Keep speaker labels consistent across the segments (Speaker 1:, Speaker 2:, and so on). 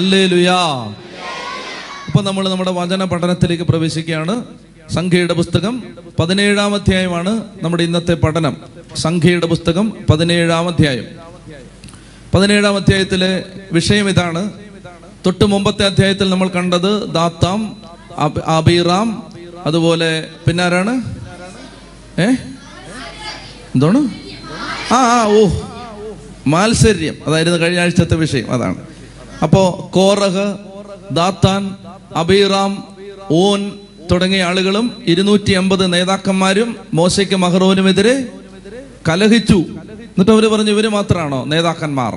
Speaker 1: ഹല്ലേ ലുയാ ഇപ്പൊ നമ്മൾ നമ്മുടെ വചന പഠനത്തിലേക്ക് പ്രവേശിക്കുകയാണ്. സംഖ്യയുടെ പുസ്തകം പതിനേഴാം അധ്യായമാണ് നമ്മുടെ ഇന്നത്തെ പഠനം. സംഖ്യയുടെ പുസ്തകം പതിനേഴാം അധ്യായം. പതിനേഴാം അധ്യായത്തിലെ വിഷയം ഇതാണ്. തൊട്ട് മുമ്പത്തെ അധ്യായത്തിൽ നമ്മൾ കണ്ടത് ദാത്താം അബ്- അബീറാം അതുപോലെ പിന്നെ ആരാണ് ഏ? എന്താണ്? ആ ആ ഓ. മാത്സര്യം. അതായിരുന്നു കഴിഞ്ഞ ആഴ്ചത്തെ വിഷയം. അതാണ്. അപ്പോ കോറഹ് ദാത്താൻ അബീറാം ഓൻ തുടങ്ങിയ ആളുകളും ഇരുന്നൂറ്റി അമ്പത് നേതാക്കന്മാരും മോശയ്ക്ക് മഹറോനുമെതിരെ കലഹിച്ചു. എന്നിട്ട് അവർ പറഞ്ഞു ഇവർ മാത്രമാണോ നേതാക്കന്മാർ?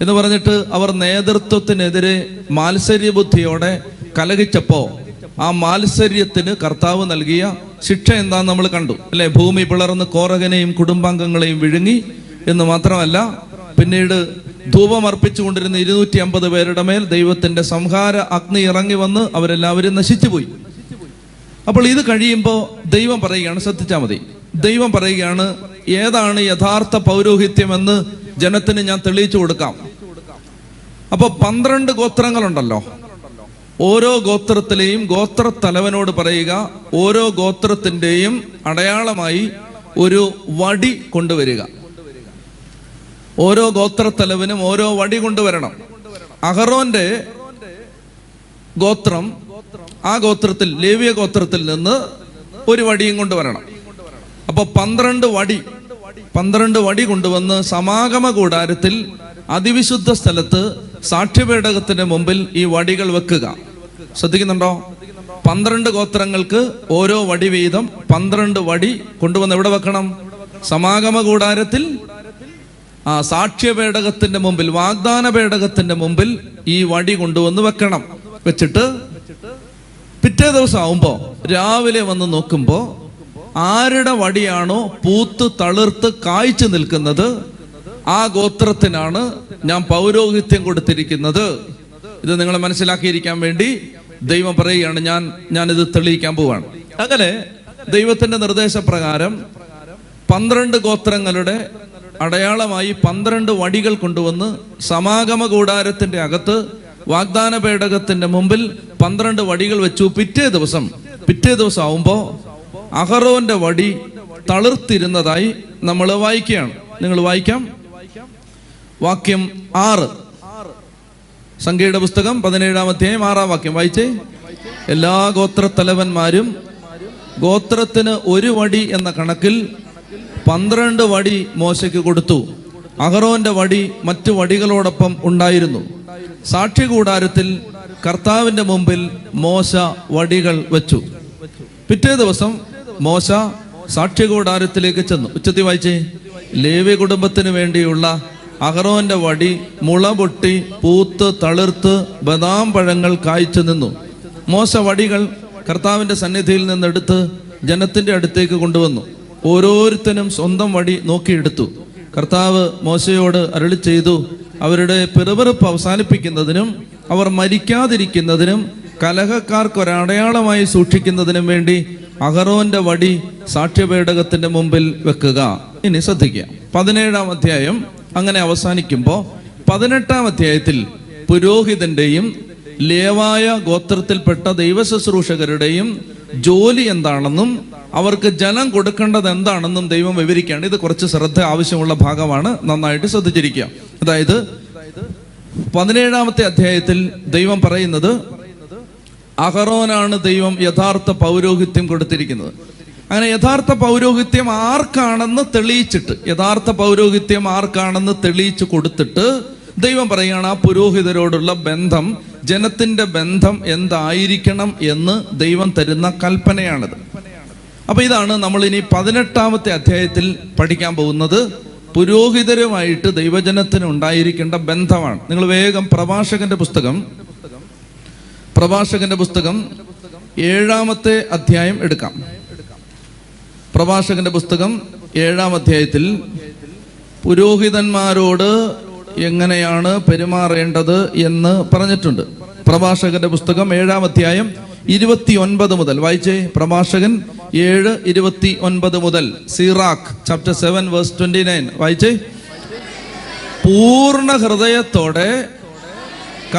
Speaker 1: എന്ന് പറഞ്ഞിട്ട് അവർ നേതൃത്വത്തിനെതിരെ മാത്സര്യ ബുദ്ധിയോടെ കലഹിച്ചപ്പോ ആ മാത്സര്യത്തിന് കർത്താവ് നൽകിയ ശിക്ഷ എന്താന്ന് നമ്മൾ കണ്ടു. അല്ലെ? ഭൂമി പിളർന്ന് കോറകനെയും കുടുംബാംഗങ്ങളെയും വിഴുങ്ങി എന്ന് മാത്രമല്ല പിന്നീട് ധൂപം അർപ്പിച്ചുകൊണ്ടിരുന്ന ഇരുന്നൂറ്റി അമ്പത് പേരുടെ മേൽ ദൈവത്തിന്റെ സംഹാര അഗ്നി ഇറങ്ങി വന്ന് അവരെല്ലാവരും നശിച്ചുപോയി. അപ്പോൾ ഇത് കഴിയുമ്പോൾ ദൈവം പറയുകയാണ് ശ്രദ്ധിച്ചാൽ മതി. ദൈവം പറയുകയാണ് ഏതാണ് യഥാർത്ഥ പൗരോഹിത്യമെന്ന് ജനത്തിന് ഞാൻ തെളിയിച്ചു കൊടുക്കാം. അപ്പൊ പന്ത്രണ്ട് ഗോത്രങ്ങളുണ്ടല്ലോ. ഓരോ ഗോത്രത്തിലെയും ഗോത്ര തലവനോട് പറയുക ഓരോ ഗോത്രത്തിന്റെയും അടയാളമായി ഒരു വടി കൊണ്ടുവരിക. ഓരോ ഗോത്രത്തലവനും ഓരോ വടി കൊണ്ടുവരണം. അഹറോന്റെ ഗോത്രം ആ ഗോത്രത്തിൽ ലേവിയ ഗോത്രത്തിൽ നിന്ന് ഒരു വടിയും കൊണ്ടുവരണം. അപ്പൊ പന്ത്രണ്ട് വടി പന്ത്രണ്ട് വടി കൊണ്ടുവന്ന് സമാഗമ കൂടാരത്തിൽ അതിവിശുദ്ധ സ്ഥലത്ത് സാക്ഷ്യപേടകത്തിന്റെ മുമ്പിൽ ഈ വടികൾ വെക്കുക. ശ്രദ്ധിക്കുന്നുണ്ടോ? പന്ത്രണ്ട് ഗോത്രങ്ങൾക്ക് ഓരോ വടി വീതം പന്ത്രണ്ട് വടി കൊണ്ടുവന്ന് എവിടെ വെക്കണം? സമാഗമ കൂടാരത്തിൽ ആ സാക്ഷ്യപേടകത്തിന്റെ മുമ്പിൽ വാഗ്ദാന പേടകത്തിന്റെ മുമ്പിൽ ഈ വടി കൊണ്ടുവന്ന് വെക്കണം. വെച്ചിട്ട് പിറ്റേ ദിവസം ആവുമ്പോ രാവിലെ വന്ന് നോക്കുമ്പോ ആരുടെ വടിയാണോ പൂത്ത് തളിർത്ത് കായ്ച്ചു നിൽക്കുന്നത് ആ ഗോത്രത്തിനാണ് ഞാൻ പൗരോഹിത്യം കൊടുത്തിരിക്കുന്നത്. ഇത് നിങ്ങൾ മനസ്സിലാക്കിയിരിക്കാൻ വേണ്ടി ദൈവം പറയുകയാണ് ഞാൻ ഞാൻ ഇത് തെളിയിക്കാൻ പോവാണ്. അങ്ങനെ ദൈവത്തിന്റെ നിർദ്ദേശപ്രകാരം പന്ത്രണ്ട് ഗോത്രങ്ങളുടെ അടയാളമായി പന്ത്രണ്ട് വടികൾ കൊണ്ടുവന്ന് സമാഗമ കൂടാരത്തിന്റെ അകത്ത് വാഗ്ദാന പേടകത്തിന്റെ മുമ്പിൽ പന്ത്രണ്ട് വടികൾ വെച്ചു പിറ്റേ ദിവസം പിറ്റേ ദിവസം ആവുമ്പോ അഹറോന്റെ വടി തളിർത്തിരുന്നതായി നമ്മൾ വായിക്കുകയാണ്. നിങ്ങൾ വായിക്കാം. വാക്യം ആറ്. സംഖ്യയുടെ പുസ്തകം പതിനേഴാം അധ്യായം ആറാം വാക്യം. വായിച്ചേ. എല്ലാ ഗോത്രത്തലവന്മാരും ഗോത്രത്തിന് ഒരു വടി എന്ന കണക്കിൽ പന്ത്രണ്ട് വടി മോശയ്ക്ക് കൊടുത്തു. അഹറോന്റെ വടി മറ്റു വടികളോടൊപ്പം ഉണ്ടായിരുന്നു. സാക്ഷി കൂടാരത്തിൽ കർത്താവിന്റെ മുമ്പിൽ മോശ വടികൾ വെച്ചു. പിറ്റേ ദിവസം മോശ സാക്ഷി കൂടാരത്തിലേക്ക് ചെന്നു. ഉച്ചത്തി വായിച്ചേ ലേവി കുടുംബത്തിന് വേണ്ടിയുള്ള അഹറോന്റെ വടി മുള പൊട്ടി പൂത്ത് തളിർത്ത് ബദാം പഴങ്ങൾ കായ്ച്ചു നിന്നു. മോശ വടികൾ കർത്താവിന്റെ സന്നിധിയിൽ നിന്നെടുത്ത് ജനത്തിന്റെ അടുത്തേക്ക് കൊണ്ടുവന്നു. ഓരോരുത്തരും സ്വന്തം വഴി നോക്കിയെടുത്തു. കർത്താവ് മോശയോട് അരളി ചെയ്തു. അവരുടെ പിറവിറപ്പ് അവസാനിപ്പിക്കുന്നതിനും അവർ മരിക്കാതിരിക്കുന്നതിനും കലഹക്കാർക്ക് ഒരടയാളമായി സൂക്ഷിക്കുന്നതിനും വേണ്ടി അഹറോന്റെ വടി സാക്ഷ്യപേടകത്തിന്റെ മുമ്പിൽ വെക്കുക. ഇനി ശ്രദ്ധിക്കുക. പതിനേഴാം അധ്യായം അങ്ങനെ അവസാനിക്കുമ്പോൾ പതിനെട്ടാം അധ്യായത്തിൽ പുരോഹിതന്റെയും ലേവായ ഗോത്രത്തിൽപ്പെട്ട ദൈവശുശ്രൂഷകരുടെയും ജോലി എന്താണെന്നും അവർക്ക് ജലം കൊടുക്കേണ്ടത് എന്താണെന്നും ദൈവം വിവരിക്കുകയാണ് ഇത് കുറച്ച് ശ്രദ്ധ ആവശ്യമുള്ള ഭാഗമാണ്. നന്നായിട്ട് ശ്രദ്ധിച്ചിരിക്കുക. അതായത് പതിനേഴാമത്തെ അധ്യായത്തിൽ ദൈവം പറയുന്നത് അഹറോനാണ് ദൈവം യഥാർത്ഥ പൗരോഹിത്യം കൊടുത്തിരിക്കുന്നത്. അങ്ങനെ യഥാർത്ഥ പൗരോഹിത്യം ആർക്കാണെന്ന് തെളിയിച്ചിട്ട് യഥാർത്ഥ പൗരോഹിത്യം ആർക്കാണെന്ന് തെളിയിച്ചു കൊടുത്തിട്ട് ദൈവം പറയുകയാണ് ആ പുരോഹിതരോടുള്ള ബന്ധം ജനത്തിന്റെ ബന്ധം എന്തായിരിക്കണം എന്ന് ദൈവം തരുന്ന കൽപ്പനയാണിത്. അപ്പോൾ ഇതാണ് നമ്മൾ ഇനി പതിനെട്ടാമത്തെ അധ്യായത്തിൽ പഠിക്കാൻ പോകുന്നത്. പുരോഹിതരുമായിട്ട് ദൈവജനത്തിന് ഉണ്ടായിരിക്കേണ്ട ബന്ധമാണ്. നിങ്ങൾ വേഗം പ്രഭാഷകന്റെ പുസ്തകം പ്രഭാഷകന്റെ പുസ്തകം ഏഴാമത്തെ അധ്യായം എടുക്കാം. പ്രഭാഷകന്റെ പുസ്തകം ഏഴാം അധ്യായത്തിൽ പുരോഹിതന്മാരോട് എങ്ങനെയാണ് പെരുമാറേണ്ടത് എന്ന് പറഞ്ഞിട്ടുണ്ട്. പ്രഭാഷകന്റെ പുസ്തകം ഏഴാം അധ്യായം ഇരുപത്തി ഒൻപത് മുതൽ. വായിച്ചേ. പ്രഭാഷകൻ ഏഴ് ഇരുപത്തി ഒൻപത് മുതൽ. Sirach chapter seven verse twenty nine വായിച്ചേ. പൂർണ ഹൃദയത്തോടെ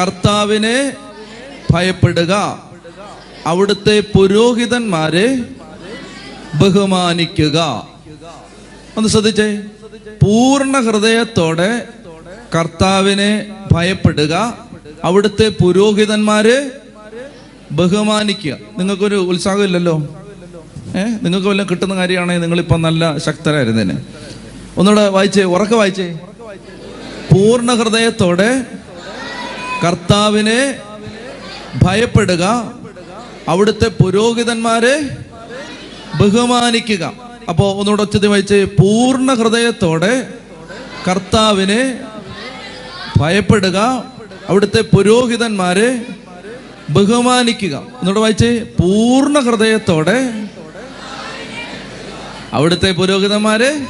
Speaker 1: കർത്താവിനെ ഭയപ്പെടുക. അവിടുത്തെ പുരോഹിതന്മാരെ ബഹുമാനിക്കുക. ഒന്ന് ശ്രദ്ധിച്ചേ. പൂർണ ഹൃദയത്തോടെ കർത്താവിനെ ഭയപ്പെടുക അവിടുത്തെ പുരോഹിതന്മാരെ ബഹുമാനിക്കുക. നിങ്ങൾക്കൊരു ഉത്സാഹമില്ലല്ലോ? ഏഹ് നിങ്ങൾക്ക് വല്ലതും കിട്ടുന്ന കാര്യമാണെങ്കിൽ നിങ്ങളിപ്പം നല്ല ശക്തരായിരുന്നേനെ ഒന്നുകൂടെ വായിച്ചേ ഉറക്കെ വായിച്ചേ. പൂർണ ഹൃദയത്തോടെ കർത്താവിനെ ഭയപ്പെടുക അവിടുത്തെ പുരോഹിതന്മാരെ ബഹുമാനിക്കുക. അപ്പോ ഒന്നുകൂടെ ഒച്ചതി വായിച്ച്. പൂർണ ഹൃദയത്തോടെ കർത്താവിനെ ഭയപ്പെടുക. അവിടുത്തെ പുരോഹിതന്മാരെ ബഹുമാനിക്കുക. എന്നോട് വായിച്ചേ. പൂർണ ഹൃദയത്തോടെ അവിടുത്തെ പുരോഹിതന്മാരെ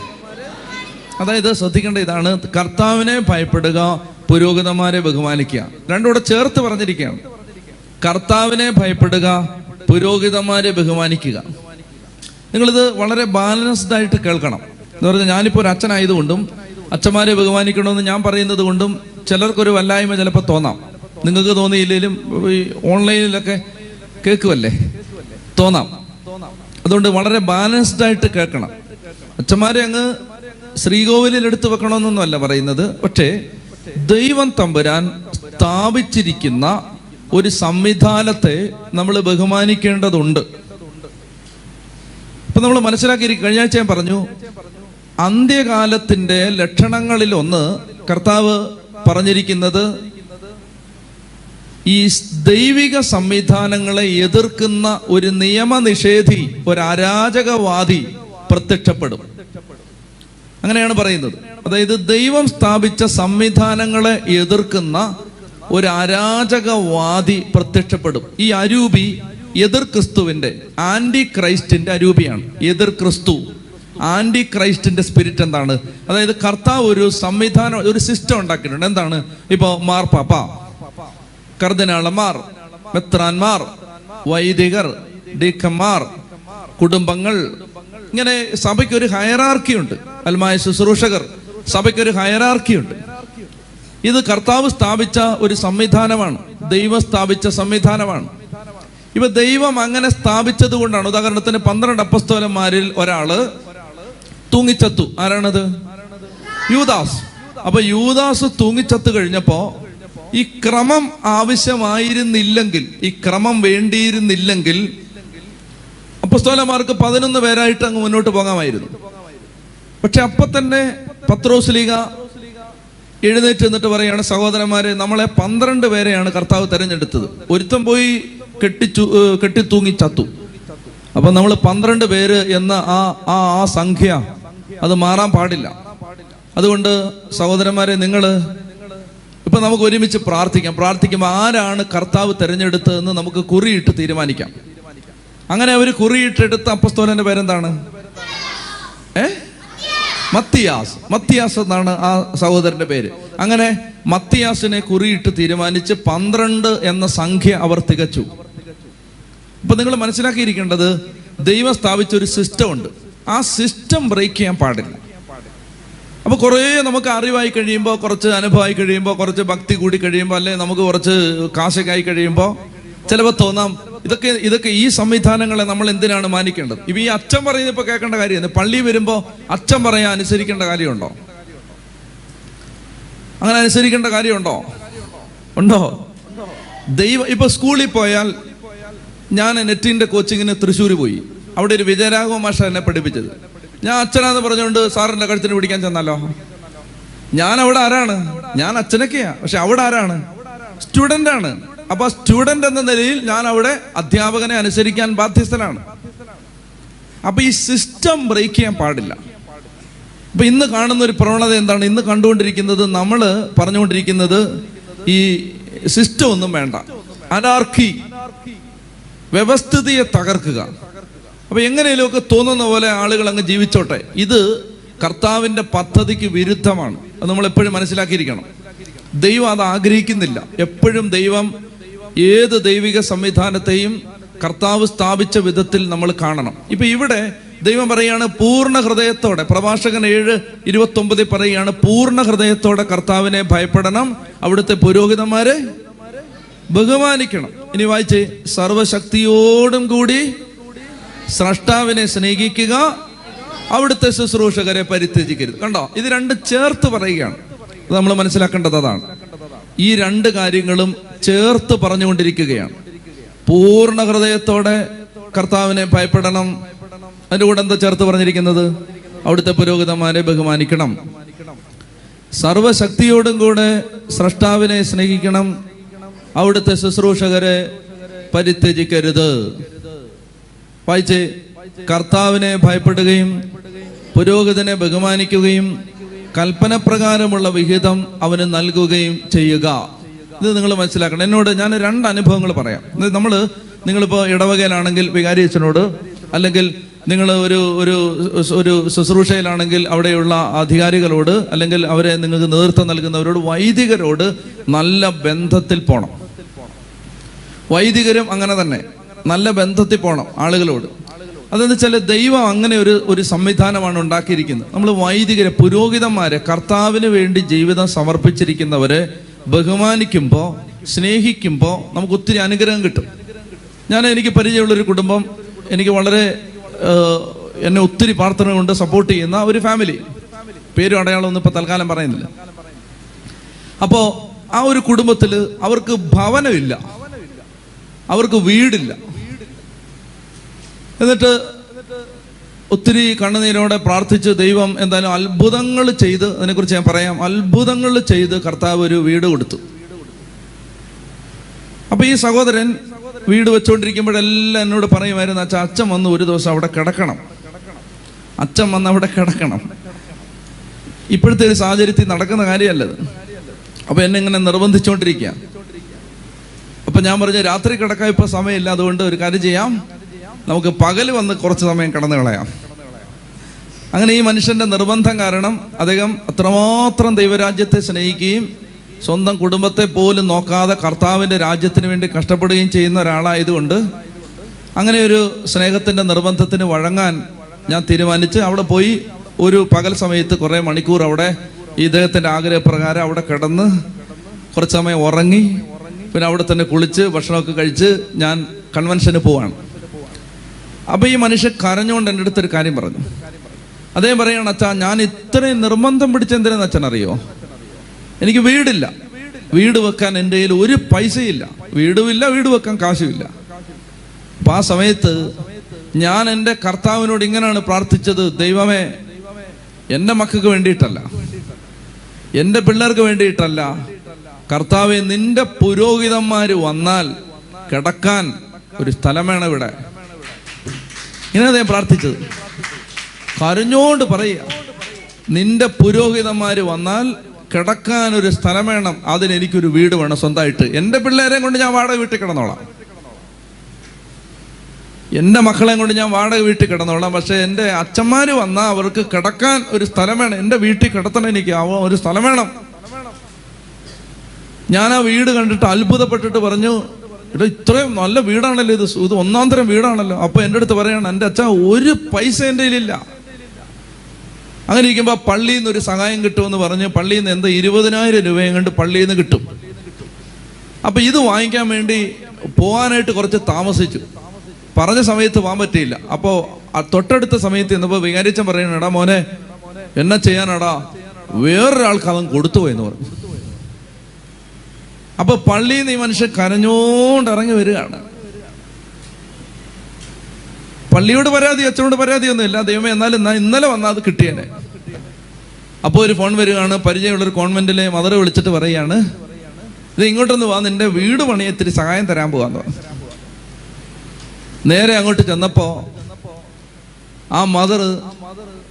Speaker 1: അതായത് ശ്രദ്ധിക്കേണ്ട ഇതാണ്. കർത്താവിനെ ഭയപ്പെടുക പുരോഹിതന്മാരെ ബഹുമാനിക്കുക. രണ്ടും കൂടെ ചേർത്ത് പറഞ്ഞിരിക്കുകയാണ്. കർത്താവിനെ ഭയപ്പെടുക പുരോഹിതന്മാരെ ബഹുമാനിക്കുക. നിങ്ങളിത് വളരെ ബാലൻസ്ഡ് ആയിട്ട് കേൾക്കണം. എന്ന് പറഞ്ഞാൽ ഞാനിപ്പോൾ ഒരു അച്ഛനായതുകൊണ്ടും അച്ഛന്മാരെ ബഹുമാനിക്കണമെന്ന് ഞാൻ പറയുന്നത് കൊണ്ടും ചിലർക്കൊരു വല്ലായ്മ ചിലപ്പോൾ തോന്നാം. നിങ്ങൾക്ക് തോന്നിയില്ലെങ്കിലും ഈ ഓൺലൈനിലൊക്കെ കേൾക്കുമല്ലേ തോന്നാം. അതുകൊണ്ട് വളരെ ബാലൻസ്ഡ് ആയിട്ട് കേൾക്കണം. അച്ഛന്മാരെ അങ്ങ് ശ്രീകോവിലിൽ എടുത്തു വെക്കണമെന്നൊന്നുമല്ല പറയുന്നത്. പക്ഷേ ദൈവം തമ്പുരാൻ സ്ഥാപിച്ചിരിക്കുന്ന ഒരു സംവിധാനത്തെ നമ്മൾ ബഹുമാനിക്കേണ്ടതുണ്ട്. ഇപ്പൊ നമ്മൾ മനസ്സിലാക്കി കഴിഞ്ഞ ആഴ്ച ഞാൻ പറഞ്ഞു അന്ത്യകാലത്തിന്റെ ലക്ഷണങ്ങളിൽ ഒന്ന് കർത്താവ് പറഞ്ഞിരിക്കുന്നത് ഈ ദൈവിക സംവിധാനങ്ങളെ എതിർക്കുന്ന ഒരു നിയമനിഷേധി ഒരു അരാജകവാദി പ്രത്യക്ഷപ്പെടും. അങ്ങനെയാണ് പറയുന്നത്. അതായത് ദൈവം സ്ഥാപിച്ച സംവിധാനങ്ങളെ എതിർക്കുന്ന ഒരു അരാജകവാദി പ്രത്യക്ഷപ്പെടും. ഈ അരൂപി എതിർ ക്രിസ്തുവിന്റെ ആന്റി ക്രൈസ്റ്റിന്റെ അരൂപിയാണ്. എതിർ ക്രിസ്തു. ആന്റി ക്രൈസ്റ്റിന്റെ സ്പിരിറ്റ് എന്താണ്? അതായത് കർത്താവ് ഒരു സംവിധാനം ഒരു സിസ്റ്റം ഉണ്ടാക്കിയിട്ടുണ്ട്. എന്താണ്? ഇപ്പോ മാർപ്പാപ്പ പാപ്പ കർദിനാളന്മാർ മെത്രാന്മാർ വൈദികർ ഡീക്കന്മാർ കുടുംബങ്ങൾ. ഇങ്ങനെ സഭയ്ക്ക് ഒരു ഹയറാർക്കി ഉണ്ട്. അൽമായ ശുശ്രൂഷകർ സഭയ്ക്ക് ഒരു ഹയറാർക്കി ഉണ്ട്. ഇത് കർത്താവ് സ്ഥാപിച്ച ഒരു സംവിധാനമാണ്. ദൈവം സ്ഥാപിച്ച സംവിധാനമാണ്. ഇവ ദൈവം അങ്ങനെ സ്ഥാപിച്ചത് കൊണ്ടാണ് ഉദാഹരണത്തിന് പന്ത്രണ്ട് അപ്പസ്തോലന്മാരിൽ ഒരാൾ തൂങ്ങിച്ചത്തു. ആരാണത്? യൂദാസ്. അപ്പൊ യൂദാസ് തൂങ്ങിച്ചത്തു കഴിഞ്ഞപ്പോ ഈ ക്രമം ആവശ്യമായിരുന്നില്ലെങ്കിൽ ഈ ക്രമം വേണ്ടിയിരുന്നില്ലെങ്കിൽ അപ്പസ്തോലമാർക്ക് പതിനൊന്ന് പേരായിട്ട് അങ്ങ് മുന്നോട്ട് പോകാമായിരുന്നു. പക്ഷെ അപ്പൊ തന്നെ പത്രോസ് ലീഗ എഴുന്നേറ്റ് എന്നിട്ട് പറയാണ് സഹോദരന്മാരെ നമ്മളെ പന്ത്രണ്ട് പേരെയാണ് കർത്താവ് തെരഞ്ഞെടുത്തത്. ഒരുത്തം പോയി കെട്ടിച്ചു കെട്ടിത്തൂങ്ങി ചത്തു അപ്പൊ നമ്മൾ പന്ത്രണ്ട് പേര് എന്ന ആ ആ സംഖ്യ അത് മാറാൻ പാടില്ല. അതുകൊണ്ട് സഹോദരന്മാരെ നിങ്ങൾ ഇപ്പൊ നമുക്ക് ഒരുമിച്ച് പ്രാർത്ഥിക്കാം. പ്രാർത്ഥിക്കുമ്പോൾ ആരാണ് കർത്താവ് തിരഞ്ഞെടുത്തതെന്ന് നമുക്ക് കുറിയിട്ട് തീരുമാനിക്കാം. അങ്ങനെ അവർ കുറിയിട്ടെടുത്ത അപ്പസ്തോലന്റെ പേരെന്താണ്? ഏ? മത്തിയാസ്. മത്തിയാസ് എന്നാണ് ആ സഹോദരന്റെ പേര്. അങ്ങനെ മത്തിയാസിനെ കുറിയിട്ട് തീരുമാനിച്ച് പന്ത്രണ്ട് എന്ന സംഖ്യ അവർ തികച്ചു. ഇപ്പൊ നിങ്ങൾ മനസ്സിലാക്കിയിരിക്കേണ്ടത് ദൈവം സ്ഥാപിച്ച ഒരു സിസ്റ്റം ഉണ്ട്. ആ സിസ്റ്റം ബ്രേക്ക് ചെയ്യാൻ പാടില്ല. അപ്പോൾ കുറേ നമുക്ക് അറിവായി കഴിയുമ്പോൾ കുറച്ച് അനുഭവമായി കഴിയുമ്പോൾ കുറച്ച് ഭക്തി കൂടി കഴിയുമ്പോൾ അല്ലെ നമുക്ക് കുറച്ച് കാശൊക്കെ ആയി കഴിയുമ്പോൾ ചിലപ്പോൾ തോന്നാം ഇതൊക്കെ ഇതൊക്കെ ഈ സംവിധാനങ്ങളെ നമ്മൾ എന്തിനാണ് മാനിക്കേണ്ടത്? ഇപ്പം ഈ അച്ഛൻ പറയുന്നത് ഇപ്പോൾ കേൾക്കേണ്ട കാര്യമാണ് പള്ളി വരുമ്പോൾ അച്ഛൻ പറയാൻ അനുസരിക്കേണ്ട കാര്യമുണ്ടോ? അങ്ങനെ അനുസരിക്കേണ്ട കാര്യമുണ്ടോ? ഉണ്ടോ? ദൈവം ഇപ്പൊ സ്കൂളിൽ പോയാൽ ഞാൻ നെറ്റിന്റെ കോച്ചിങ്ങിന് തൃശ്ശൂർ പോയി. അവിടെ ഒരു വിജയരാഘവ മാഷ എന്നെ പഠിപ്പിച്ചത്. ഞാൻ അച്ഛനാന്ന് പറഞ്ഞുകൊണ്ട് സാറിന്റെ കഴുത്തിന് പിടിക്കാൻ ചെന്നല്ലോ. ഞാൻ അവിടെ ആരാണ്? ഞാൻ അച്ഛനൊക്കെയാ. പക്ഷെ അവിടെ ആരാണ്? സ്റ്റുഡന്റ് ആണ്. അപ്പൊ സ്റ്റുഡന്റ് എന്ന നിലയിൽ ഞാൻ അവിടെ അധ്യാപകനെ അനുസരിക്കാൻ ബാധ്യസ്ഥനാണ്. അപ്പൊ ഈ സിസ്റ്റം ബ്രേക്ക് ചെയ്യാൻ പാടില്ല. അപ്പൊ ഇന്ന് കാണുന്ന ഒരു പ്രവണത എന്താണ്? ഇന്ന് കണ്ടുകൊണ്ടിരിക്കുന്നത് നമ്മൾ പറഞ്ഞുകൊണ്ടിരിക്കുന്നത് ഈ സിസ്റ്റം ഒന്നും വേണ്ട. അനാർക്കി. വ്യവസ്ഥിതിയെ തകർക്കുക. അപ്പൊ എങ്ങനെയൊക്കെ തോന്നുന്ന പോലെ ആളുകൾ അങ്ങ് ജീവിച്ചോട്ടെ. ഇത് കർത്താവിന്റെ പദ്ധതിക്ക് വിരുദ്ധമാണ്. അത് നമ്മൾ എപ്പോഴും മനസ്സിലാക്കിയിരിക്കണം. ദൈവം അത് ആഗ്രഹിക്കുന്നില്ല. എപ്പോഴും ദൈവം ഏത് ദൈവിക സംവിധാനത്തെയും കർത്താവ് സ്ഥാപിച്ച വിധത്തിൽ നമ്മൾ കാണണം. ഇപ്പൊ ഇവിടെ ദൈവം പറയാണ് പൂർണ ഹൃദയത്തോടെ. പ്രഭാഷകൻ ഏഴ് ഇരുപത്തി ഒമ്പതിൽ പറയുകയാണ് പൂർണ ഹൃദയത്തോടെ കർത്താവിനെ ഭയപ്പെടണം. അവിടുത്തെ പുരോഹിതന്മാരെ ബഹുമാനിക്കണം. ഇനി വായിച്ച് സർവശക്തിയോടും കൂടി സ്രഷ്ടാവിനെ സ്നേഹിക്കുക അവിടുത്തെ ശുശ്രൂഷകരെ പരിത്യജിക്കരുത്. കണ്ടോ? ഇത് രണ്ട് ചേർത്ത് പറയുകയാണ്. നമ്മൾ മനസ്സിലാക്കേണ്ടത് അതാണ്. ഈ രണ്ട് കാര്യങ്ങളും ചേർത്ത് പറഞ്ഞുകൊണ്ടിരിക്കുകയാണ്. പൂർണ ഹൃദയത്തോടെ കർത്താവിനെ ഭയപ്പെടണം. അതിന്റെ കൂടെ എന്താ ചേർത്ത് പറഞ്ഞിരിക്കുന്നത്? അവിടുത്തെ പുരോഹിതന്മാരെ ബഹുമാനിക്കണം. സർവശക്തിയോടും കൂടെ സ്രഷ്ടാവിനെ സ്നേഹിക്കണം. അവിടുത്തെ ശുശ്രൂഷകരെ പരിത്യജിക്കരുത്. വായിച്ചേ കർത്താവിനെ ഭയപ്പെടുകയും പുരോഹിതനെ ബഹുമാനിക്കുകയും കൽപ്പനപ്രകാരമുള്ള വിഹിതം അവന് നൽകുകയും ചെയ്യുക. ഇത് നിങ്ങൾ മനസ്സിലാക്കണം. എന്നോട് ഞാൻ രണ്ട് അനുഭവങ്ങൾ പറയാം. നമ്മൾ നിങ്ങളിപ്പോൾ ഇടവകയിലാണെങ്കിൽ വികാരി അച്ഛനോട് അല്ലെങ്കിൽ നിങ്ങൾ ഒരു ഒരു ഒരു ശുശ്രൂഷയിലാണെങ്കിൽ അവിടെയുള്ള അധികാരികളോട് അല്ലെങ്കിൽ അവരെ നിങ്ങൾക്ക് നേതൃത്വം നൽകുന്നവരോട് വൈദികരോട് നല്ല ബന്ധത്തിൽ പോകണം വൈദികരും അങ്ങനെ തന്നെ. നല്ല ബന്ധത്തിൽ പോകണം ആളുകളോട്. അതെന്ന് വെച്ചാൽ ദൈവം അങ്ങനെ ഒരു ഒരു സംവിധാനമാണ് ഉണ്ടാക്കിയിരിക്കുന്നത്. നമ്മൾ വൈദികരെ പുരോഹിതന്മാരെ കർത്താവിന് വേണ്ടി ജീവിതം സമർപ്പിച്ചിരിക്കുന്നവരെ ബഹുമാനിക്കുമ്പോൾ സ്നേഹിക്കുമ്പോൾ നമുക്ക് ഒത്തിരി അനുഗ്രഹം കിട്ടും. ഞാൻ എനിക്ക് പരിചയമുള്ളൊരു കുടുംബം എനിക്ക് വളരെ എന്നെ ഒത്തിരി പ്രാർത്ഥന കൊണ്ട് സപ്പോർട്ട് ചെയ്യുന്ന ഒരു ഫാമിലി പേരും അടയാളമൊന്നും ഇപ്പോൾ തൽക്കാലം പറയുന്നില്ല. അപ്പോൾ ആ ഒരു കുടുംബത്തിൽ അവർക്ക് ഭവനമില്ല. അവർക്ക് വീടില്ല. എന്നിട്ട് ഒത്തിരി കണ്ണുനീരോടെ പ്രാർത്ഥിച്ച് ദൈവം എന്തായാലും അത്ഭുതങ്ങൾ ചെയ്ത് അതിനെക്കുറിച്ച് ഞാൻ പറയാം അത്ഭുതങ്ങൾ ചെയ്ത് കർത്താവ് ഒരു വീട് കൊടുത്തു. അപ്പൊ ഈ സഹോദരൻ വീട് വെച്ചുകൊണ്ടിരിക്കുമ്പോഴെല്ലാം എന്നോട് പറയുമായിരുന്നു അച്ഛൻ അച്ഛൻ വന്ന് ഒരു ദിവസം അവിടെ കിടക്കണം. അച്ഛൻ വന്ന് അവിടെ കിടക്കണം. ഇപ്പോഴത്തെ ഒരു സാഹചര്യത്തിൽ നടക്കുന്ന കാര്യമല്ലത്. അപ്പൊ എന്നെ ഇങ്ങനെ നിർബന്ധിച്ചുകൊണ്ടിരിക്കുക അപ്പൊ ഞാൻ പറഞ്ഞു രാത്രി കിടക്കാൻ ഇപ്പൊ സമയമില്ല അതുകൊണ്ട് ഒരു കാര്യം ചെയ്യാം. നമുക്ക് പകൽ വന്ന് കുറച്ച് സമയം കടന്നു കളയാം. അങ്ങനെ ഈ മനുഷ്യന്റെ നിർബന്ധം കാരണം അദ്ദേഹം അത്രമാത്രം ദൈവരാജ്യത്തെ സ്നേഹിക്കുകയും സ്വന്തം കുടുംബത്തെ പോലും നോക്കാതെ കർത്താവിന്റെ രാജ്യത്തിന് വേണ്ടി കഷ്ടപ്പെടുകയും ചെയ്യുന്ന ഒരാളായതുകൊണ്ട് അങ്ങനെ ഒരു സ്നേഹത്തിന്റെ നിർബന്ധത്തിന് വഴങ്ങാൻ ഞാൻ തീരുമാനിച്ച് അവിടെ പോയി ഒരു പകൽ സമയത്ത് കുറേ മണിക്കൂർ അവിടെ ഈ ഇദ്ദേഹത്തിന്റെ ആഗ്രഹപ്രകാരം അവിടെ കിടന്ന് കുറച്ച് സമയം ഉറങ്ങി പിന്നെ അവിടെ തന്നെ കുളിച്ച് ഭക്ഷണമൊക്കെ കഴിച്ച് ഞാൻ കൺവെൻഷന് പോവാണ്. അപ്പൊ ഈ മനുഷ്യൻ കരഞ്ഞുകൊണ്ട് എന്റെ അടുത്തൊരു കാര്യം പറഞ്ഞു. അദ്ദേഹം പറയാണ് അച്ഛാ ഞാൻ ഇത്രയും നിർബന്ധം പിടിച്ചെന്തിനെന്ന് അച്ഛൻ അറിയോ? എനിക്ക് വീടില്ല. വീട് വെക്കാൻ എന്റെ കയ്യിൽ ഒരു പൈസയില്ല. വീടുമില്ല വീട് വെക്കാൻ കാശുമില്ല. അപ്പൊ ആ സമയത്ത് ഞാൻ എന്റെ കർത്താവിനോട് ഇങ്ങനെയാണ് പ്രാർത്ഥിച്ചത് ദൈവമേ എന്റെ മക്കൾക്ക് വേണ്ടിയിട്ടല്ല എന്റെ പിള്ളേർക്ക് വേണ്ടിയിട്ടല്ല കർത്താവെ നിന്റെ പുരോഹിതന്മാര് വന്നാൽ കിടക്കാൻ ഒരു സ്ഥലം വേണം ഇവിടെ. ഇങ്ങനെ ഞാൻ പ്രാർത്ഥിച്ചത്. കരഞ്ഞോണ്ട് പറയുക. നിന്റെ പുരോഹിതന്മാർ വന്നാൽ കിടക്കാൻ ഒരു സ്ഥലം വേണം. അതിന് എനിക്കൊരു വീട് വേണം സ്വന്തമായിട്ട്. എന്റെ പിള്ളേരെ കൊണ്ട് ഞാൻ വാടക വീട്ടിൽ കിടന്നോളാം. എന്റെ മക്കളെ കൊണ്ട് ഞാൻ വാടക വീട്ടിൽ കിടന്നോളാം. പക്ഷേ എന്റെ അച്ഛന്മാർ വന്നാൽ അവർക്ക് കിടക്കാൻ ഒരു സ്ഥലം വേണം. എന്റെ വീട്ടിൽ കിടത്തണം എനിക്ക്. ഒരു സ്ഥലം വേണം. ഞാൻ ആ വീട് കണ്ടിട്ട് അത്ഭുതപ്പെട്ടിട്ട് പറഞ്ഞു എടാ ഇത്രയും നല്ല വീടാണല്ലോ ഇത്? ഇത് ഒന്നാം തരം വീടാണല്ലോ. അപ്പൊ എന്റെ അടുത്ത് പറയാണ് എന്റെ അച്ഛൻ ഒരു പൈസ എന്റെ കയ്യിലില്ല. അങ്ങനെ ഇരിക്കുമ്പോൾ പള്ളിയിൽ നിന്ന് ഒരു സഹായം കിട്ടുമെന്ന് പറഞ്ഞ് പള്ളിയിൽ നിന്ന് എന്താ ഇരുപതിനായിരം രൂപയും കണ്ട് പള്ളിയിൽ നിന്ന് കിട്ടും. അപ്പൊ ഇത് വാങ്ങിക്കാൻ വേണ്ടി പോകാനായിട്ട് കുറച്ച് താമസിച്ചു. പറഞ്ഞ സമയത്ത് പോകാൻ പറ്റിയില്ല. അപ്പോ ആ തൊട്ടടുത്ത സമയത്ത് എന്നപ്പോ വികാരിച്ചൻ പറയുന്നു എടാ മോനെ എന്നാ ചെയ്യാനാടാ? വേറൊരാൾക്ക് അവൻ കൊടുത്തു പോയെന്ന് പറഞ്ഞു. അപ്പൊ പള്ളിയിൽ നിന്ന് ഈ മനുഷ്യൻ കരഞ്ഞോണ്ട് ഇറങ്ങി വരികയാണ്. പള്ളിയോട് പരാതി അച്ഛനോട് പരാതി ഒന്നുമില്ല ദൈവമേ എന്നാലും എന്നാ ഇന്നലെ വന്നാൽ അത് കിട്ടിയേനെ. അപ്പോൾ ഒരു ഫോൺ വരികയാണ് പരിചയമുള്ള ഒരു കോൺവെന്റിലെ മദർ വിളിച്ചിട്ട് പറയുകയാണ് ഇത് ഇങ്ങോട്ടൊന്ന് വാ നിന്റെ വീട് പണിയെ ഇത്തിരി സഹായം തരാൻ പോവാന്ന് പറഞ്ഞു. നേരെ അങ്ങോട്ട് ചെന്നപ്പോ ആ മദർ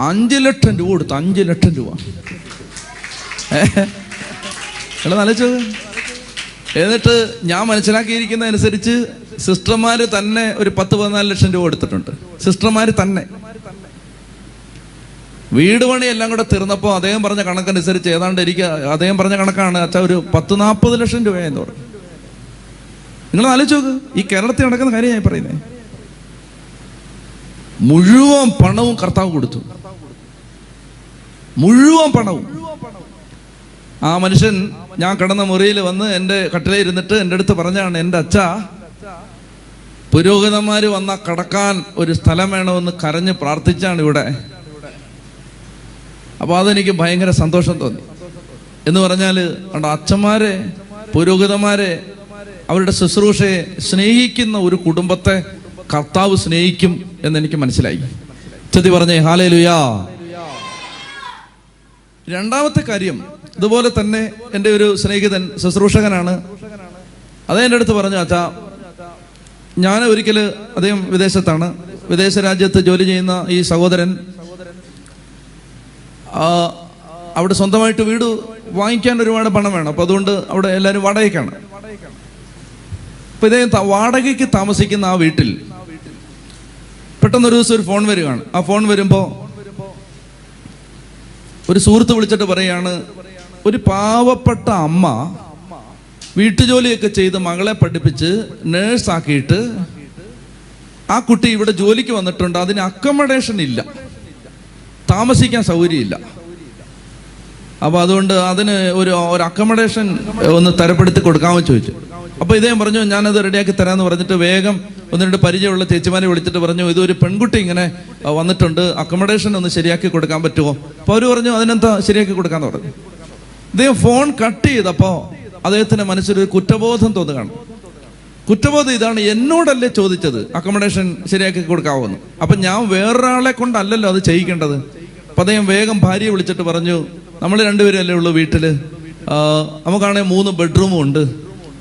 Speaker 1: അഞ്ചു ലക്ഷം രൂപ കൊടുത്തു അഞ്ചു ലക്ഷം രൂപ. എടാ നലച്ചോ എന്നിട്ട് ഞാൻ മനസ്സിലാക്കിയിരിക്കുന്ന അനുസരിച്ച് സിസ്റ്റർമാര് തന്നെ ഒരു പത്ത് പതിനാല് ലക്ഷം രൂപ എടുത്തിട്ടുണ്ട് സിസ്റ്റർമാര് തന്നെ. വീട് പണി എല്ലാം കൂടെ തീർന്നപ്പോൾ അദ്ദേഹം പറഞ്ഞ കണക്കനുസരിച്ച് ഏതാണ്ട് എനിക്ക് അദ്ദേഹം പറഞ്ഞ കണക്കാണ് അച്ഛാ ഒരു പത്ത് നാൽപ്പത് ലക്ഷം രൂപയെന്ന് പറഞ്ഞു. നിങ്ങൾ ആലോചിച്ച് നോക്ക് ഈ കേരളത്തിൽ നടക്കുന്ന കാര്യം ഞാൻ പറയുന്നേ. മുഴുവൻ പണവും കർത്താവ് കൊടുത്തു. മുഴുവൻ പണവും. ആ മനുഷ്യൻ ഞാൻ കിടന്ന മുറിയിൽ വന്ന് എന്റെ കട്ടിലേ ഇരുന്നിട്ട് എന്റെ അടുത്ത് പറഞ്ഞാണ് എന്റെ അച്ഛ പുരോഹിതന്മാർ വന്ന കടക്കാൻ ഒരു സ്ഥലം വേണമെന്ന് കരഞ്ഞ് പ്രാർത്ഥിച്ചാണ് ഇവിടെ. അപ്പോൾ അതെനിക്ക് ഭയങ്കര സന്തോഷം തോന്നി. എന്ന് പറഞ്ഞാൽ അവിടെ അച്ഛന്മാരെ പുരോഹിതന്മാരെ അവരുടെ ശുശ്രൂഷയെ സ്നേഹിക്കുന്ന ഒരു കുടുംബത്തെ കർത്താവ് സ്നേഹിക്കും എന്നെനിക്ക് മനസ്സിലായി. ചെത്തി പറഞ്ഞേ ഹാലേ ലുയാ രണ്ടാമത്തെ കാര്യം ഇതുപോലെ തന്നെ എന്റെ ഒരു സ്നേഹിതൻ ശുശ്രൂഷകനാണ്. എന്റെ അടുത്ത് പറഞ്ഞു അച്ഛാ ഞാൻ ഒരിക്കൽ അദ്ദേഹം വിദേശത്താണ്. വിദേശ രാജ്യത്ത് ജോലി ചെയ്യുന്ന ഈ സഹോദരൻ അവിടെ സ്വന്തമായിട്ട് വീട് വാങ്ങിക്കാൻ ഒരുപാട് പണം വേണം. അപ്പോൾ അതുകൊണ്ട് അവിടെ എല്ലാവരും വാടകയ്ക്കാണ്. അപ്പൊ ഇദ്ദേഹം വാടകയ്ക്ക് താമസിക്കുന്ന ആ വീട്ടിൽ പെട്ടെന്നൊരു ദിവസം ഒരു ഫോൺ വരികയാണ് ആ ഫോൺ വരുമ്പോൾ ഒരു സുഹൃത്ത് വിളിച്ചിട്ട് പറയാണ് ഒരു പാവപ്പെട്ട അമ്മ വീട്ടുജോലിയൊക്കെ ചെയ്ത് മകളെ പഠിപ്പിച്ച് നേഴ്സാക്കിയിട്ട് ആ കുട്ടി ഇവിടെ ജോലിക്ക് വന്നിട്ടുണ്ട്. അതിന് അക്കോമഡേഷൻ ഇല്ല. താമസിക്കാൻ സൗകര്യമില്ല. അപ്പൊ അതുകൊണ്ട് അതിന് ഒരു ഒരു അക്കോമഡേഷൻ ഒന്ന് തരപ്പെടുത്തി കൊടുക്കാമെന്ന് ചോദിച്ചു. അപ്പൊ ഇദ്ദേഹം പറഞ്ഞു ഞാനത് റെഡിയാക്കി തരാമെന്ന് പറഞ്ഞിട്ട് വേഗം ഒന്ന് രണ്ട് പരിചയമുള്ള ചേച്ചിമാരെ വിളിച്ചിട്ട് പറഞ്ഞു ഇതൊരു പെൺകുട്ടി ഇങ്ങനെ വന്നിട്ടുണ്ട്. അക്കോമഡേഷൻ ഒന്ന് ശരിയാക്കി കൊടുക്കാൻ പറ്റുമോ? അപ്പൊ അവർ പറഞ്ഞു അതിനെന്താ ശരിയാക്കി കൊടുക്കാന്ന് പറഞ്ഞു. ഇദ്ദേഹം ഫോൺ കട്ട് ചെയ്തപ്പോ അദ്ദേഹത്തിന്റെ മനസ്സിലൊരു കുറ്റബോധം തോന്നുകയാണ്. കുറ്റബോധം ഇതാണ് എന്നോടല്ലേ ചോദിച്ചത്. അക്കോമഡേഷൻ ശരിയാക്കി കൊടുക്കാവുന്നു. അപ്പൊ ഞാൻ വേറൊരാളെ കൊണ്ടല്ലല്ലോ അത് ചെയ്യിക്കേണ്ടത്. അപ്പൊ അദ്ദേഹം വേഗം ഭാര്യയെ വിളിച്ചിട്ട് പറഞ്ഞു നമ്മൾ രണ്ടുപേരല്ലേ ഉള്ളൂ വീട്ടിൽ. ആ, നമുക്കാണെങ്കിൽ മൂന്ന് ബെഡ്റൂമും ഉണ്ട്.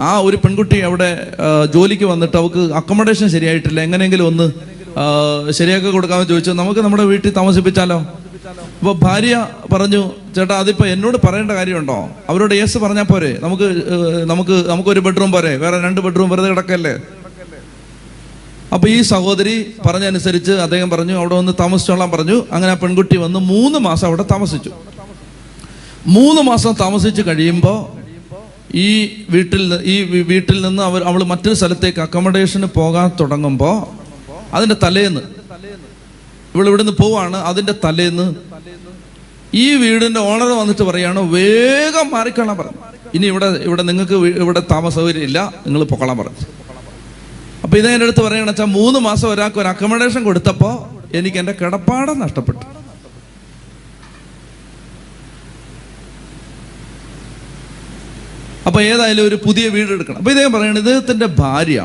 Speaker 1: ആ ഒരു പെൺകുട്ടി അവിടെ ജോലിക്ക് വന്നിട്ട് അവൾക്ക് അക്കോമഡേഷൻ ശരിയായിട്ടില്ല. എങ്ങനെയെങ്കിലും ഒന്ന് ശരിയാക്കി കൊടുക്കാമെന്ന് ചോദിച്ചു. നമുക്ക് നമ്മുടെ വീട്ടിൽ താമസിപ്പിച്ചാലോ? അപ്പൊ ഭാര്യ പറഞ്ഞു ചേട്ടാ അതിപ്പോ എന്നോട് പറയേണ്ട കാര്യമുണ്ടോ? അവരോട് യേസ് പറഞ്ഞാൽ പോരെ. നമുക്ക് നമുക്ക് നമുക്ക് ഒരു ബെഡ്റൂം പോരെ. വേറെ രണ്ട് ബെഡ്റൂം വെറുതെ കിടക്കല്ലേ? അപ്പൊ ഈ സഹോദരി പറഞ്ഞനുസരിച്ച് അദ്ദേഹം പറഞ്ഞു അവിടെ വന്ന് താമസിച്ചോളാൻ പറഞ്ഞു. അങ്ങനെ ആ പെൺകുട്ടി വന്ന് മൂന്ന് മാസം അവിടെ താമസിച്ചു. മൂന്ന് മാസം താമസിച്ച് കഴിയുമ്പോൾ ഈ വീട്ടിൽ ഈ വീട്ടിൽ നിന്ന് അവർ അവൾ മറ്റൊരു സ്ഥലത്തേക്ക് അക്കോമഡേഷന് പോകാൻ തുടങ്ങുമ്പോൾ അതിന്റെ തലേന്ന് ഇവൾ ഇവിടുന്ന് പോവാണ് അതിന്റെ തലേന്ന്. ഈ വീടിന്റെ ഓണർ വന്നിട്ട് പറയാണ് വേഗം മാറിക്കൊള്ളാൻ പറഞ്ഞു. ഇനി ഇവിടെ ഇവിടെ നിങ്ങൾക്ക് ഇവിടെ താമസ സൗകര്യം ഇല്ല നിങ്ങൾ പൊക്കളാൻ പറഞ്ഞു. അപ്പൊ ഇത് എന്റെ അടുത്ത് പറയണ വെച്ചാൽ മൂന്ന് മാസം ഒരാൾക്ക് ഒരു അക്കോമഡേഷൻ കൊടുത്തപ്പോൾ എനിക്ക് എന്റെ കിടപ്പാടം നഷ്ടപ്പെട്ടു. അപ്പൊ ഏതായാലും ഒരു പുതിയ വീട് എടുക്കണം. അപ്പൊ ഇദ്ദേഹം പറയണത് ഇദ്ദേഹത്തിന്റെ ഭാര്യ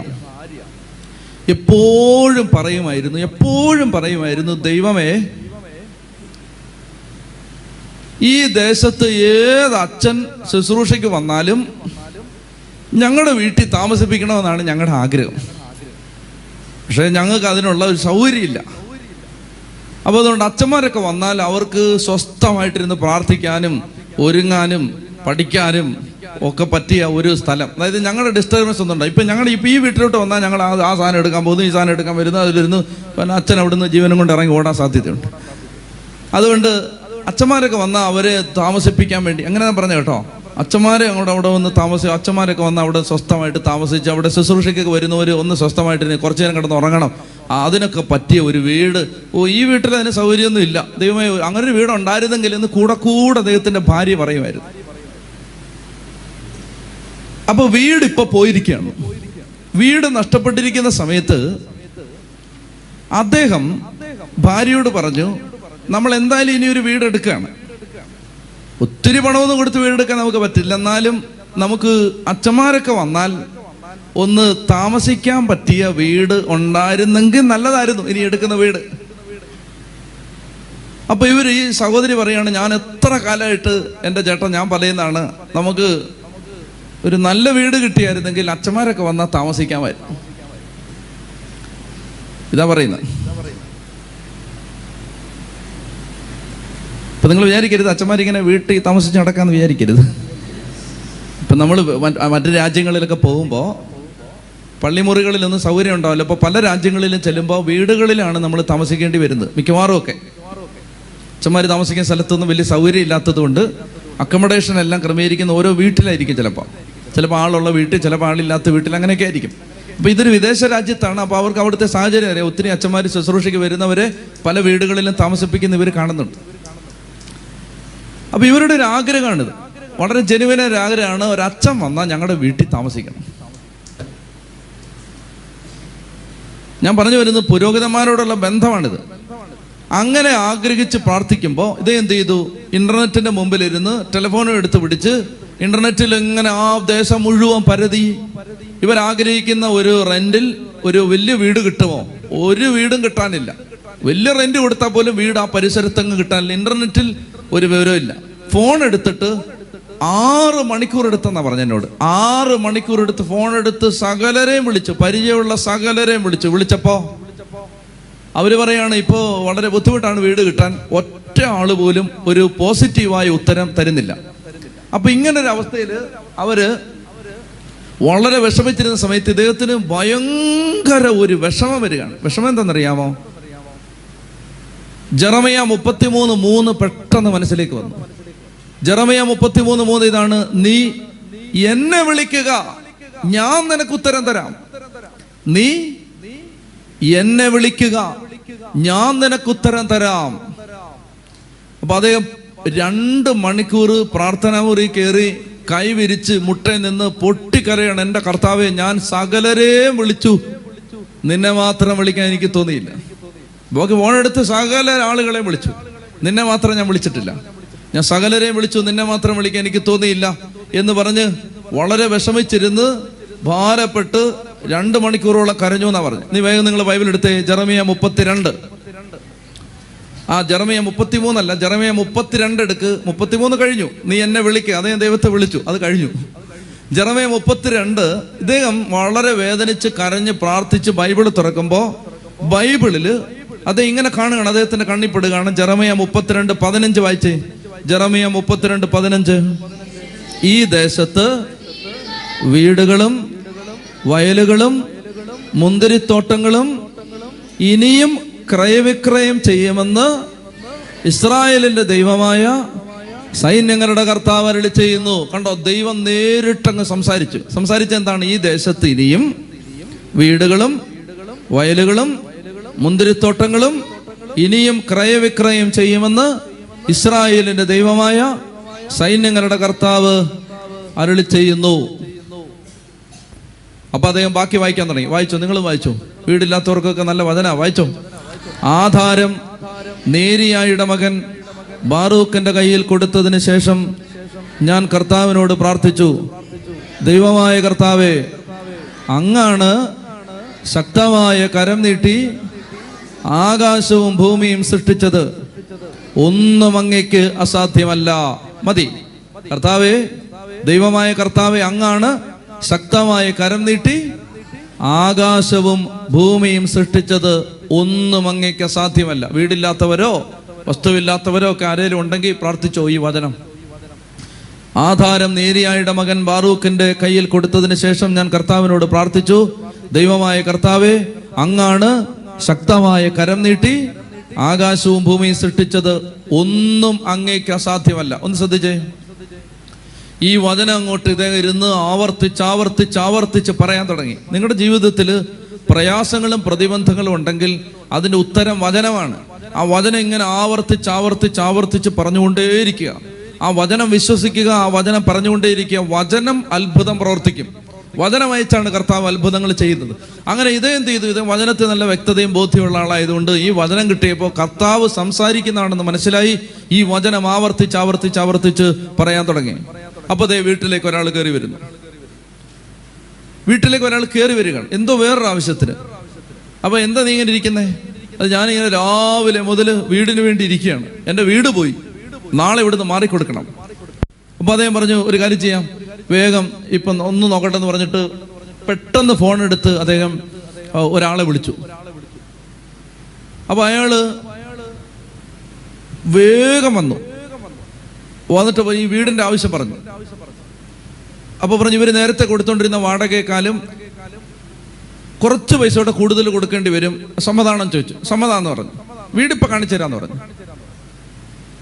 Speaker 1: എപ്പോഴും പറയുമായിരുന്നു എപ്പോഴും പറയുമായിരുന്നു ദൈവമേ ഈ ദേശത്ത് ഏത് അച്ഛൻ ശുശ്രൂഷയ്ക്ക് വന്നാലും ഞങ്ങളുടെ വീട്ടിൽ താമസിപ്പിക്കണമെന്നാണ് ഞങ്ങളുടെ ആഗ്രഹം. പക്ഷേ ഞങ്ങൾക്ക് അതിനുള്ള ഒരു സൗകര്യമില്ല. അപ്പോൾ അതുകൊണ്ട് അച്ഛന്മാരൊക്കെ വന്നാൽ അവർക്ക് സ്വസ്ഥമായിട്ടിരുന്ന് പ്രാർത്ഥിക്കാനും ഒരുങ്ങാനും പഠിക്കാനും ഒക്കെ പറ്റിയ ഒരു സ്ഥലം. അതായത് ഞങ്ങളുടെ ഡിസ്റ്റർബൻസ് ഒന്നും ഉണ്ടായി. ഇപ്പം ഞങ്ങൾ ഇപ്പം ഈ വീട്ടിലോട്ട് വന്നാൽ ഞങ്ങൾ ആ ആ സാധനം എടുക്കാൻ പോകുന്നു ഈ സാധനം എടുക്കാൻ വരുന്നു അതിലിരുന്ന് പിന്നെ അച്ഛൻ അവിടുന്ന് ജീവനും കൊണ്ട് ഇറങ്ങി ഓടാൻ സാധ്യതയുണ്ട്. അതുകൊണ്ട് അച്ഛന്മാരൊക്കെ വന്നാൽ അവരെ താമസിപ്പിക്കാൻ വേണ്ടി അങ്ങനെ ഞാൻ പറഞ്ഞു കേട്ടോ? അച്ഛന്മാരെ അങ്ങോട്ട് അവിടെ വന്ന് താമസി അച്ഛന്മാരൊക്കെ വന്ന് അവിടെ സ്വസ്ഥമായിട്ട് താമസിച്ച് അവിടെ ശുശ്രൂഷയ്ക്കൊക്കെ വരുന്നവർ ഒന്ന് സ്വസ്ഥമായിട്ട് കുറച്ച് നേരം കിടന്ന് ഉറങ്ങണം. അതിനൊക്കെ പറ്റിയ ഒരു വീട്. ഓ ഈ വീട്ടിൽ അതിന് സൗകര്യമൊന്നും ഇല്ല ദൈവമേ അങ്ങനെ ഒരു വീട് ഉണ്ടായിരുന്നെങ്കിൽ എന്ന് കൂടെ കൂടെ ഭാര്യ പറയുമായിരുന്നു. അപ്പൊ വീട് ഇപ്പൊ പോയിരിക്കുകയാണ്. വീട് നഷ്ടപ്പെട്ടിരിക്കുന്ന സമയത്ത് അദ്ദേഹം ഭാര്യയോട് പറഞ്ഞു നമ്മൾ എന്തായാലും ഇനി ഒരു വീട് എടുക്കുകയാണ്. ഒത്തിരി പണമൊന്നും കൊടുത്ത് വീടെടുക്കാൻ നമുക്ക് പറ്റില്ല. എന്നാലും നമുക്ക് അച്ഛന്മാരൊക്കെ വന്നാൽ ഒന്ന് താമസിക്കാൻ പറ്റിയ വീട് ഉണ്ടായിരുന്നെങ്കിൽ നല്ലതായിരുന്നു. ഇനി എടുക്കുന്ന വീട്. അപ്പൊ ഇവർ ഈ സഹോദരി പറയാണ് ഞാൻ എത്ര കാലമായിട്ട് എന്റെ ചേട്ടൻ ഞാൻ പറയുന്നതാണ് നമുക്ക് ഒരു നല്ല വീട് കിട്ടിയായിരുന്നെങ്കിൽ അച്ഛന്മാരൊക്കെ വന്നാൽ വരും. ഇതാ പറയുന്നത്. ഇപ്പൊ നിങ്ങൾ വിചാരിക്കരുത് അച്ഛന്മാരിങ്ങനെ വീട്ടിൽ താമസിച്ച് നടക്കാന്ന് വിചാരിക്കരുത്. ഇപ്പൊ നമ്മൾ മറ്റു രാജ്യങ്ങളിലൊക്കെ പോകുമ്പോൾ പള്ളിമുറികളിലൊന്നും സൗകര്യം ഉണ്ടാവില്ല. അപ്പോൾ പല രാജ്യങ്ങളിലും ചെല്ലുമ്പോൾ വീടുകളിലാണ് നമ്മൾ താമസിക്കേണ്ടി വരുന്നത് മിക്കവാറും ഒക്കെ അച്ഛന്മാർ താമസിക്കുന്ന സ്ഥലത്തൊന്നും വലിയ സൗകര്യം ഇല്ലാത്തത് കൊണ്ട് അക്കോമഡേഷൻ എല്ലാം ക്രമീകരിക്കുന്ന ഓരോ വീട്ടിലായിരിക്കും ചിലപ്പോൾ ചിലപ്പോൾ ആളുള്ള വീട്ടിൽ ചിലപ്പോൾ ആളില്ലാത്ത വീട്ടിൽ അങ്ങനെയൊക്കെ ആയിരിക്കും. അപ്പോൾ ഇതൊരു വിദേശ രാജ്യത്താണ്. അപ്പോൾ അവർക്ക് അവിടുത്തെ സാഹചര്യം അറിയാം. ഒത്തിരി അച്ഛന്മാർ ശുശ്രൂഷയ്ക്ക് വരുന്നവരെ പല വീടുകളിലും താമസിപ്പിക്കുന്ന ഇവർ കാണുന്നുണ്ട്. അപ്പോൾ ഇവരുടെ ഒരു ആഗ്രഹമാണിത്. വളരെ ജനുവിന ഒരു ആഗ്രഹമാണ്. ഒരു വന്നാൽ ഞങ്ങളുടെ വീട്ടിൽ താമസിക്കണം. ഞാൻ പറഞ്ഞു വരുന്നത് പുരോഹിതന്മാരോടുള്ള ബന്ധമാണിത്. അങ്ങനെ ആഗ്രഹിച്ച് പ്രാർത്ഥിക്കുമ്പോൾ ഇത് എന്ത് ചെയ്തു? ഇന്റർനെറ്റിന്റെ മുമ്പിലിരുന്ന് ടെലിഫോണും എടുത്ത് പിടിച്ച് ഇന്റർനെറ്റിൽ ഇങ്ങനെ ആ ദേശം മുഴുവൻ പരതി. ഇവരാഗ്രഹിക്കുന്ന ഒരു റെന്റിൽ ഒരു വലിയ വീട് കിട്ടുമോ? ഒരു വീടും കിട്ടാനില്ല. വലിയ റെന്റ് കൊടുത്താൽ പോലും വീട് ആ പരിസരത്തങ്ങ് കിട്ടാനില്ല. ഇന്റർനെറ്റിൽ ഒരു വിവരമില്ല ഫോൺ എടുത്തിട്ട് ആറ് മണിക്കൂർ എടുത്തെന്നാ പറഞ്ഞ എന്നോട്. ആറ് മണിക്കൂർ എടുത്ത് ഫോൺ എടുത്ത് സകലരെയും വിളിച്ചു. പരിചയമുള്ള സകലരെയും വിളിച്ചു. വിളിച്ചപ്പോ അവർ പറയാണ് ഇപ്പോ വളരെ ബുദ്ധിമുട്ടാണ് വീട് കിട്ടാൻ. ഒറ്റ ആൾ പോലും ഒരു പോസിറ്റീവായ ഉത്തരം തരുന്നില്ല. അപ്പൊ ഒരു അവസ്ഥയിൽ അവർ വളരെ വിഷമിച്ചിരുന്ന സമയത്ത് ഇദ്ദേഹത്തിന് ഭയങ്കര ഒരു വിഷമം വരികയാണ്. വിഷമം എന്താണെന്നറിയാമോ? ജറമയ മുപ്പത്തിമൂന്ന് മൂന്ന് പെട്ടെന്ന് മനസ്സിലേക്ക് വന്നു. ജറമയ മുപ്പത്തിമൂന്ന് മൂന്ന് ഇതാണ് നീ എന്നെ വിളിക്കുക. ഞാൻ നിനക്ക് ഉത്തരം തരാം. നീ എന്നെ വിളിക്കുക. ഞാൻ നിനക്ക് ഉത്തരം തരാം. അപ്പൊ അദ്ദേഹം രണ്ട് മണിക്കൂർ പ്രാർത്ഥനാ മുറി കയറി കൈവിരിച്ച് മുട്ടയിൽ നിന്ന് പൊട്ടിക്കരയാണ് എന്റെ കർത്താവെ ഞാൻ സകലരെയും വിളിച്ചു. നിന്നെ മാത്രം വിളിക്കാൻ എനിക്ക് തോന്നിയില്ല. ബാക്കി ഫോണെടുത്ത് സകല ആളുകളെ വിളിച്ചു. നിന്നെ മാത്രം ഞാൻ വിളിച്ചിട്ടില്ല. ഞാൻ സകലരെയും വിളിച്ചു നിന്നെ മാത്രം വിളിക്കാൻ എനിക്ക് തോന്നിയില്ല എന്ന് പറഞ്ഞ് വളരെ വിഷമിച്ചിരുന്ന് ഭാരപ്പെട്ട് രണ്ട് മണിക്കൂറോളം കരഞ്ഞു എന്നാ പറഞ്ഞു. നീ വേഗം നിങ്ങൾ ബൈബിൾ എടുത്തേ ജെറമിയ മുപ്പത്തിരണ്ട്. ആ ജെറമിയ മുപ്പത്തിമൂന്നല്ല ജെറമിയ മുപ്പത്തിരണ്ട് എടുക്ക്. മുപ്പത്തിമൂന്ന് കഴിഞ്ഞു. നീ എന്നെ വിളിക്കുക അത് ദൈവത്തെ വിളിച്ചു. അത് കഴിഞ്ഞു. ജെറമിയ മുപ്പത്തിരണ്ട് ഇദ്ദേഹം വളരെ വേദനിച്ച് കരഞ്ഞ് പ്രാർത്ഥിച്ച് ബൈബിൾ തുറക്കുമ്പോൾ ബൈബിളിൽ അത് ഇങ്ങനെ കാണുകയാണ്. അദ്ദേഹത്തിന്റെ കണ്ണിപ്പെടുകയാണ് ജെറമിയ മുപ്പത്തിരണ്ട് പതിനഞ്ച് വായിച്ചേ. ജെറമിയ മുപ്പത്തിരണ്ട് പതിനഞ്ച്. ഈ ദേശത്ത് വീടുകളും വയലുകളും മുന്തിരിത്തോട്ടങ്ങളും ഇനിയും ക്രയവിക്രയം ചെയ്യുമെന്ന് ഇസ്രായേലിന്റെ ദൈവമായ സൈന്യങ്ങളുടെ കർത്താവ് അരളി ചെയ്യുന്നു. കണ്ടോ ദൈവം നേരിട്ടങ്ങ് സംസാരിച്ചു. സംസാരിച്ച എന്താണ് ഈ ദേശത്ത് ഇനിയും വീടുകളും വയലുകളും മുന്തിരിത്തോട്ടങ്ങളും ഇനിയും ക്രയവിക്രയം ചെയ്യുമെന്ന് ഇസ്രായേലിന്റെ ദൈവമായ സൈന്യങ്ങളുടെ കർത്താവ് അരളി ചെയ്യുന്നു. അപ്പൊ അദ്ദേഹം ബാക്കി വായിക്കാൻ തുടങ്ങി. വായിച്ചോ? നിങ്ങളും വായിച്ചോ? വീടില്ലാത്തവർക്കൊക്കെ നല്ല വചന. വായിച്ചോ? ആധാരം നേരിയായുടെ മകൻ ബാറൂഖിന്റെ കയ്യിൽ കൊടുത്തതിന് ശേഷം ഞാൻ കർത്താവിനോട് പ്രാർത്ഥിച്ചു. ദൈവമായ കർത്താവെ അങ്ങാണ് ശക്തമായ കരം നീട്ടി ആകാശവും ഭൂമിയും സൃഷ്ടിച്ചത്. ഒന്നും അങ്ങയ്ക്ക് അസാധ്യമല്ല. മതി. കർത്താവേ ദൈവമായ കർത്താവെ അങ്ങാണ് ശക്തമായ കരം നീട്ടി ആകാശവും ഭൂമിയും സൃഷ്ടിച്ചത് ഒന്നും അങ്ങേക്ക് അസാധ്യമല്ല. വീടില്ലാത്തവരോ വസ്തുവില്ലാത്തവരോ ഒക്കെ ആരേലും ഉണ്ടെങ്കിൽ പ്രാർത്ഥിച്ചോ ഈ വചനം. ആധാരം നേരിയായുടെ മകൻ ബാറൂഖിന്റെ കയ്യിൽ കൊടുത്തതിന് ശേഷം ഞാൻ കർത്താവിനോട് പ്രാർത്ഥിച്ചു ദൈവമായ കർത്താവെ അങ്ങാണ് ശക്തമായ കരം നീട്ടി ആകാശവും ഭൂമിയും സൃഷ്ടിച്ചത് ഒന്നും അങ്ങേക്ക് അസാധ്യമല്ല. ഒന്ന് ശ്രദ്ധിച്ചേ. ഈ വചനം അങ്ങോട്ട് ഇദ്ദേഹം ഇരുന്ന് ആവർത്തിച്ച് ആവർത്തിച്ച് ആവർത്തിച്ച് പറയാൻ തുടങ്ങി. നിങ്ങളുടെ ജീവിതത്തിൽ പ്രയാസങ്ങളും പ്രതിബന്ധങ്ങളും ഉണ്ടെങ്കിൽ അതിന്റെ ഉത്തരം വചനമാണ്. ആ വചനം ഇങ്ങനെ ആവർത്തിച്ച് ആവർത്തിച്ച് ആവർത്തിച്ച് പറഞ്ഞുകൊണ്ടേയിരിക്കുക. ആ വചനം വിശ്വസിക്കുക ആ വചനം പറഞ്ഞുകൊണ്ടേയിരിക്കുക. വചനം അത്ഭുതം പ്രവർത്തിക്കും. വചനം അയച്ചാണ് കർത്താവ് അത്ഭുതങ്ങൾ ചെയ്യുന്നത്. അങ്ങനെ ഇതേ എന്ത് ചെയ്തു? ഇത് വചനത്തിൽ നല്ല വ്യക്തതയും ബോധ്യമുള്ള ആളായതുകൊണ്ട് ഈ വചനം കിട്ടിയപ്പോൾ കർത്താവ് സംസാരിക്കുന്നതാണെന്ന് മനസ്സിലായി. ഈ വചനം ആവർത്തിച്ച് ആവർത്തിച്ച് ആവർത്തിച്ച് പറയാൻ തുടങ്ങി. അപ്പൊ ദേ വീട്ടിലേക്ക് ഒരാൾ കയറി വരുന്നു. വീട്ടിലേക്ക് ഒരാൾ കയറി വരികയാണ്. എന്തോ വേറൊരു ആവശ്യത്തിന്. അപ്പൊ എന്താ നീ ഇങ്ങനെ ഇരിക്കുന്നേ? അത് ഞാനിങ്ങനെ രാവിലെ മുതൽ വീടിന് വേണ്ടി ഇരിക്കുകയാണ്. എന്റെ വീട് പോയി. നാളെ ഇവിടുന്ന് മാറിക്കൊടുക്കണം. അപ്പോൾ അദ്ദേഹം പറഞ്ഞു ഒരു കാര്യം ചെയ്യാം. വേഗം ഇപ്പം ഒന്ന് നോക്കട്ടെ എന്ന് പറഞ്ഞിട്ട് പെട്ടെന്ന് ഫോൺ എടുത്ത് അദ്ദേഹം ഒരാളെ വിളിച്ചു. അപ്പോൾ അയാൾ വേഗം വന്നു. വന്നിട്ട് പോയി ഈ വീടിന്റെ ആവശ്യം പറഞ്ഞു. അപ്പൊ പറഞ്ഞു ഇവർ നേരത്തെ കൊടുത്തോണ്ടിരുന്ന വാടകയെക്കാളും കുറച്ച് പൈസയോടെ കൂടെ കൂടുതൽ കൊടുക്കേണ്ടി വരും. സമ്മതാണെന്ന് ചോദിച്ചു. സമ്മതാന്ന് പറഞ്ഞു. വീടിപ്പോ കാണിച്ചു തരാന്ന് പറഞ്ഞു.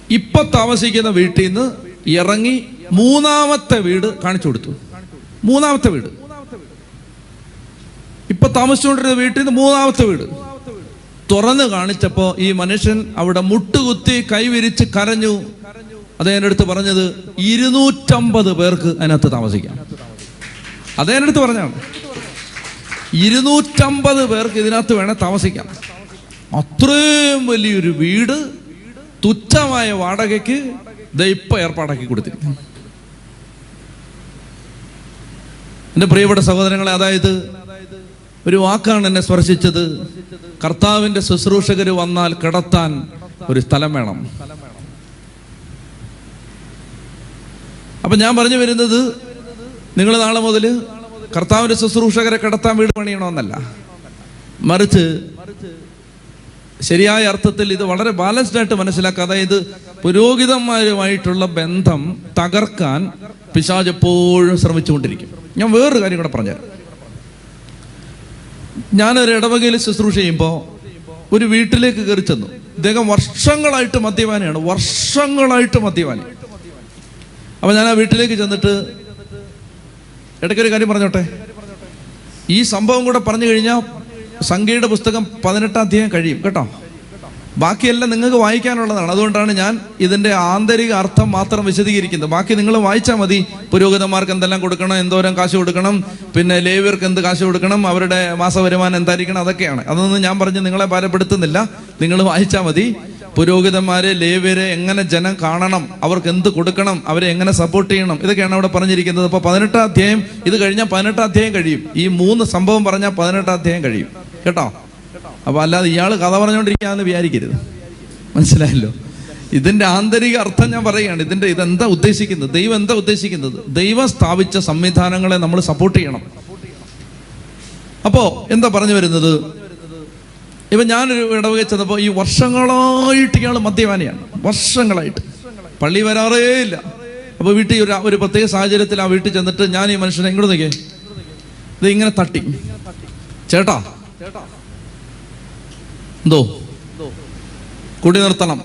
Speaker 1: ഇപ്പൊ താമസിക്കുന്ന വീട്ടിൽ നിന്ന് ഇറങ്ങി മൂന്നാമത്തെ വീട് കാണിച്ചു കൊടുത്തു. മൂന്നാമത്തെ വീട്. ഇപ്പൊ താമസിച്ചുകൊണ്ടിരുന്ന വീട്ടിൽ നിന്ന് മൂന്നാമത്തെ വീട്. തുറന്ന് കാണിച്ചപ്പോ ഈ മനുഷ്യൻ അവിടെ മുട്ടുകുത്തി കൈവിരിച്ച് കരഞ്ഞു. അദ്ദേഹം എന്റെ അടുത്ത് പറഞ്ഞത് ഇരുന്നൂറ്റമ്പത് പേർക്ക് അതിനകത്ത് താമസിക്കാം. അദ്ദേഹം എന്റെ അടുത്ത് പറഞ്ഞാണ് ഇരുന്നൂറ്റമ്പത് പേർക്ക് ഇതിനകത്ത് വേണേൽ താമസിക്കാം. അത്രയും വലിയൊരു വീട് തുച്ഛമായ വാടകയ്ക്ക് ഇപ്പം ഏർപ്പാടാക്കി കൊടുത്തിരിക്കുന്നു. എന്റെ പ്രിയപ്പെട്ട സഹോദരങ്ങളെ അതായത് ഒരു വാക്കാണ് എന്നെ സ്പർശിച്ചത്. കർത്താവിന്റെ ശുശ്രൂഷകർ വന്നാൽ കിടത്താൻ ഒരു സ്ഥലം വേണം. അപ്പൊ ഞാൻ പറഞ്ഞു വരുന്നത് നിങ്ങൾ നാളെ മുതൽ കർത്താവിന്റെ ശുശ്രൂഷകരെ കടത്താൻ വീട് പണിയണമെന്നല്ല. മറിച്ച് ശരിയായ അർത്ഥത്തിൽ ഇത് വളരെ ബാലൻസ്ഡ് ആയിട്ട് മനസ്സിലാക്കുക. അതായത് പുരോഹിതന്മാരുമായിട്ടുള്ള ബന്ധം തകർക്കാൻ പിശാജ് എപ്പോഴും ശ്രമിച്ചുകൊണ്ടിരിക്കും. ഞാൻ വേറൊരു കാര്യം കൂടെ പറഞ്ഞുതരാം. ഞാനൊരു ഇടവകയിൽ ശുശ്രൂഷ ചെയ്യുമ്പോൾ ഒരു വീട്ടിലേക്ക് കയറി ചെന്നു. ഇദ്ദേഹം വർഷങ്ങളായിട്ട് മദ്യപാനിയാണ്. വർഷങ്ങളായിട്ട് മദ്യപാനി. അപ്പൊ ഞാൻ ആ വീട്ടിലേക്ക് ചെന്നിട്ട് ഇടയ്ക്കൊരു കാര്യം പറഞ്ഞോട്ടെ? ഈ സംഭവം കൂടെ പറഞ്ഞു കഴിഞ്ഞാൽ സംഖ്യയുടെ പുസ്തകം പതിനെട്ടാം അധ്യായം കഴിയും കേട്ടോ? ബാക്കിയെല്ലാം നിങ്ങൾക്ക് വായിക്കാനുള്ളതാണ്. അതുകൊണ്ടാണ് ഞാൻ ഇതിന്റെ ആന്തരിക അർത്ഥം മാത്രം വിശദീകരിക്കുന്നത്. ബാക്കി നിങ്ങൾ വായിച്ചാൽ മതി. പുരോഹിതന്മാർക്ക് എന്തെല്ലാം കൊടുക്കണം എന്തോരം കാശ് കൊടുക്കണം പിന്നെ ലേവിയർക്ക് എന്ത് കാശ് കൊടുക്കണം അവരുടെ മാസവരുമാനം എന്തായിരിക്കണം അതൊക്കെയാണ്. അതൊന്നും ഞാൻ പറഞ്ഞ് നിങ്ങളെ ഭാരപ്പെടുത്തുന്നില്ല. നിങ്ങൾ വായിച്ചാൽ മതി. പുരോഹിതന്മാരെ ലേവ്യരെ എങ്ങനെ ജനം കാണണം അവർക്ക് എന്ത് കൊടുക്കണം അവരെ എങ്ങനെ സപ്പോർട്ട് ചെയ്യണം ഇതൊക്കെയാണ് അവിടെ പറഞ്ഞിരിക്കുന്നത്. അപ്പോൾ പതിനെട്ടാം അധ്യായം ഇത് കഴിഞ്ഞാൽ പതിനെട്ടാം അധ്യായം കഴിയും. ഈ മൂന്ന് സംഭവം പറഞ്ഞാൽ പതിനെട്ടാം അധ്യായം കഴിയും. കേട്ടോ? അപ്പോൾ അല്ലാതെ ഇയാൾ കഥ പറഞ്ഞുകൊണ്ടിരിക്കാന്ന് വിചാരിക്കരുത്. മനസ്സിലായല്ലോ? ഇതിന്റെ ആന്തരിക അർത്ഥം ഞാൻ പറയുകയാണ്. ഇതിന്റെ ഇതെന്താ ഉദ്ദേശിക്കുന്നത്? ദൈവം എന്താ ഉദ്ദേശിക്കുന്നത്? ദൈവം സ്ഥാപിച്ച സംവിധാനങ്ങളെ നമ്മൾ സപ്പോർട്ട് ചെയ്യണം. അപ്പോൾ എന്താ പറഞ്ഞു വരുന്നത്? ഇപ്പൊ ഞാനൊരു ഇടവക ചെന്നപ്പോൾ ഈ വർഷങ്ങളായിട്ട് ഇയാൾ മദ്യപാനിയാണ്. വർഷങ്ങളായിട്ട്. പള്ളി വരാറേ ഇല്ല. അപ്പൊ വീട്ടിൽ ഒരു ഒരു പ്രത്യേക സാഹചര്യത്തിൽ ആ വീട്ടിൽ ചെന്നിട്ട് ഞാൻ ഈ മനുഷ്യനെ ഇങ്ങോട്ട് നിൽക്കേ ഇത് ഇങ്ങനെ തട്ടി. ചേട്ടാ. എന്തോ? കുടി നിർത്തണം.